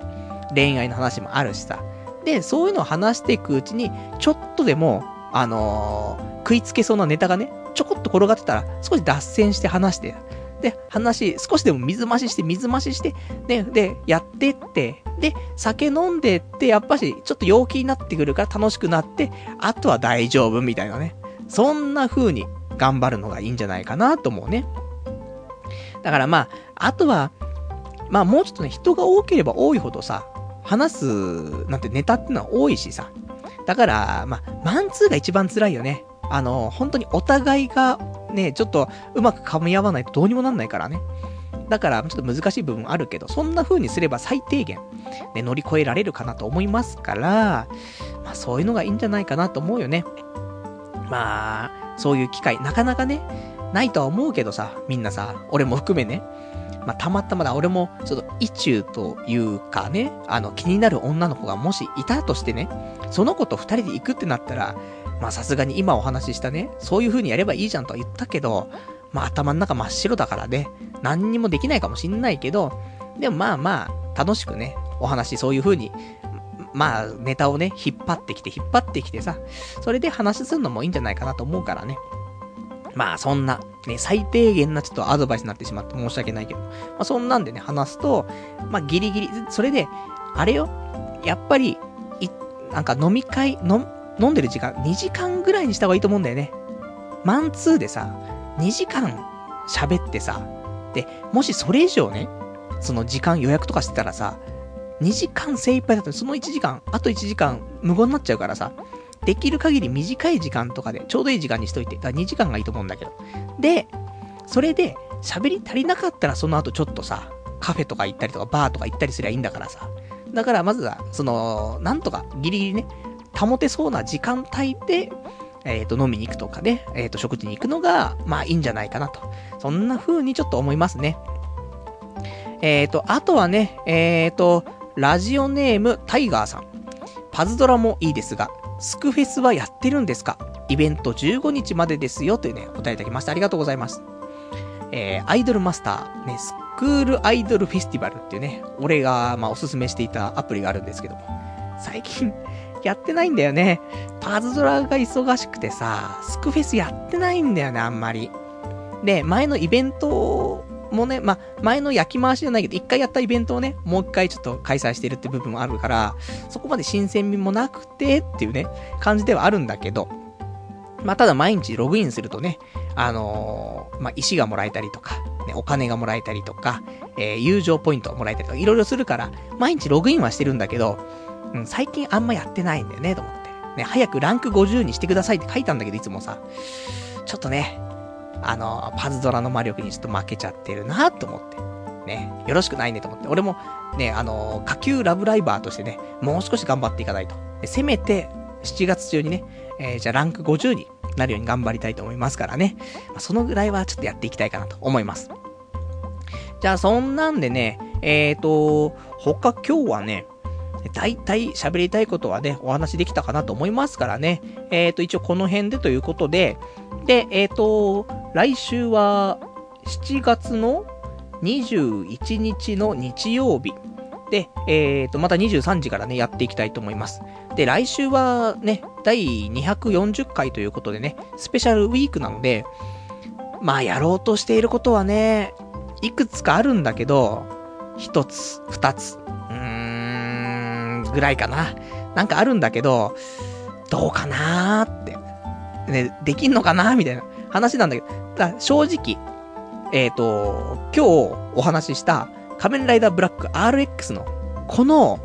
恋愛の話もあるしさ。で、そういうのを話していくうちに、ちょっとでも、あのー食いつけそうなネタがね、ちょこっと転がってたら、少し脱線して話して、で、話、少しでも水増しして、水増しして、で、で、やってって、で、酒飲んでって、やっぱし、ちょっと陽気になってくるから楽しくなって、あとは大丈夫みたいなね。そんな風に頑張るのがいいんじゃないかなと思うね。だからまあ、あとは、まあもうちょっとね、人が多ければ多いほどさ、話す、なんてネタってのは多いしさ。だから、まあ、マンツーが一番辛いよね。あの、本当にお互いが、ね、ちょっとうまく噛み合わないとどうにもなんないからね。だから、ちょっと難しい部分あるけど、そんな風にすれば最低限、ね、乗り越えられるかなと思いますから、まあそういうのがいいんじゃないかなと思うよね。まあ、そういう機会、なかなかね、ないとは思うけどさ、みんなさ、俺も含めね、まあ、たまたまだ俺も、ちょっと、意中というかね、あの、気になる女の子がもしいたとしてね、その子と二人で行くってなったら、まさすがに今お話ししたね、そういう風にやればいいじゃんとは言ったけど、まあ頭の中真っ白だからね、何にもできないかもしんないけど、でもまあまあ、楽しくね、お話そういう風に、まあネタをね、引っ張ってきて引っ張ってきてさ、それで話するのもいいんじゃないかなと思うからね。まあそんな、ね、最低限なちょっとアドバイスになってしまって申し訳ないけど、まあそんなんでね、話すと、まあギリギリ、それで、あれよ、やっぱり、い、なんか飲み会、飲、飲んでる時間、2時間ぐらいにした方がいいと思うんだよね。マンツーでさ、2時間喋ってさ、で、もしそれ以上ね、その時間予約とかしてたらさ、2時間精一杯だとその1時間、あと1時間無言になっちゃうからさ、できる限り短い時間とかで、ちょうどいい時間にしといて、だから2時間がいいと思うんだけど。で、それで、喋り足りなかったらその後ちょっとさ、カフェとか行ったりとか、バーとか行ったりすりゃいいんだからさ。だからまずは、その、なんとかギリギリね、保てそうな時間帯で、えっ、と、飲みに行くとかね、えっ、と、食事に行くのが、まあいいんじゃないかなと。そんな風にちょっと思いますね。えっ、と、あとはね、えっ、と、ラジオネームタイガーさん。パズドラもいいですが、スクフェスはやってるんですか？イベント15日までですよというね、お答えいただきました。ありがとうございます。えー、アイドルマスター、ね、スクールアイドルフェスティバルっていうね、俺が、まあ、おすすめしていたアプリがあるんですけども、最近、やってないんだよね。パズドラが忙しくてさ、スクフェスやってないんだよね、あんまり。で、前のイベントもね、まあ、前の焼き回しじゃないけど、一回やったイベントをね、もう一回ちょっと開催してるって部分もあるから、そこまで新鮮味もなくてっていうね、感じではあるんだけど、まあ、ただ毎日ログインするとね、あのーまあ、石がもらえたりとか、ね、お金がもらえたりとか、えー友情ポイントもらえたりとか、いろいろするから、毎日ログインはしてるんだけど、うん、最近あんまやってないんだよね、と思って。ね、早くランク50にしてくださいって書いたんだけど、いつもさ、ちょっとね、あのパズドラの魔力にちょっと負けちゃってるなと思って。ね、よろしくないねと思って。俺も、ね、あの下級ラブライバーとしてね、もう少し頑張っていかないと。せめて、7月中にね、えーじゃあランク50になるように頑張りたいと思いますからね。まそのぐらいはちょっとやっていきたいかなと思います。じゃあそんなんでね、えーと、他今日はね、大体喋りたいことはね、お話できたかなと思いますからね。えーと、一応この辺でということで、で、えーと、来週は7月の21日の日曜日。で、えーと、また23時からね、やっていきたいと思います。で、来週はね、第240回ということでね、スペシャルウィークなので、まあやろうとしていることはね、いくつかあるんだけど、一つ、二つ、ぐらいかな。なんかあるんだけど、どうかなーって。ね、できんのかなみたいな話なんだけど、だ正直、えっ、ー、と、今日お話しした仮面ライダーブラック RX の、この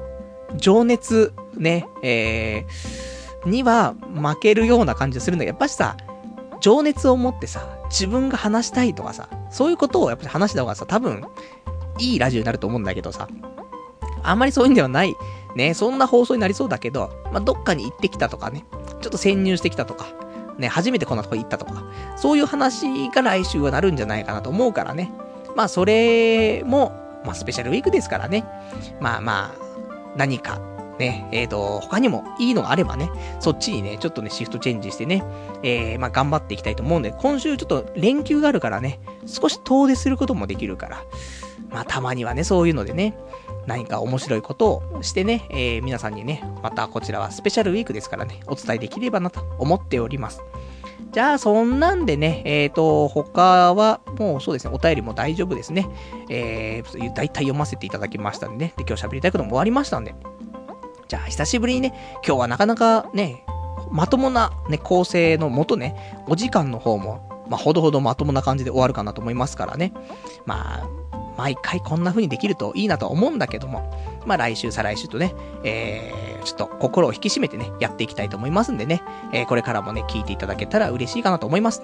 情熱、ね、えー、には負けるような感じがするんだけど、やっぱしさ、情熱を持ってさ、自分が話したいとかさ、そういうことをやっぱり話した方がさ、多分、いいラジオになると思うんだけどさ、あんまりそういうんではない、ね、そんな放送になりそうだけど、まあ、どっかに行ってきたとかね、ちょっと潜入してきたとか、ね、初めてこんなとこ行ったとか、そういう話が来週はなるんじゃないかなと思うからね。まあ、それも、まあ、スペシャルウィークですからね。まあまあ、何か、ね、えっ、ー、と、他にもいいのがあればね、そっちにね、ちょっとね、シフトチェンジしてね、えー、まあ頑張っていきたいと思うんで、今週ちょっと連休があるからね、少し遠出することもできるから、まあたまにはね、そういうのでね、何か面白いことをしてね、えー、皆さんにね、またこちらはスペシャルウィークですからね、お伝えできればなと思っております。じゃあ、そんなんでね、えっ、ー、と、他は、もうそうですね、お便りも大丈夫ですね。えー、大体読ませていただきましたんでね。で、今日喋りたいことも終わりましたんで。じゃあ、久しぶりにね、今日はなかなかね、まともなね、構成のもとね、お時間の方も、まあ、ほどほどまともな感じで終わるかなと思いますからね。まあ、毎回こんな風にできるといいなと思うんだけども、まあ来週、再来週とね、えー、ちょっと心を引き締めてね、やっていきたいと思いますんでね、えー、これからもね、聞いていただけたら嬉しいかなと思います。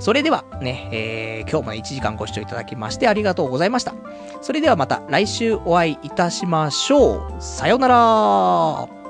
それではね、えー、今日も1時間ご視聴いただきましてありがとうございました。それではまた来週お会いいたしましょう。さようなら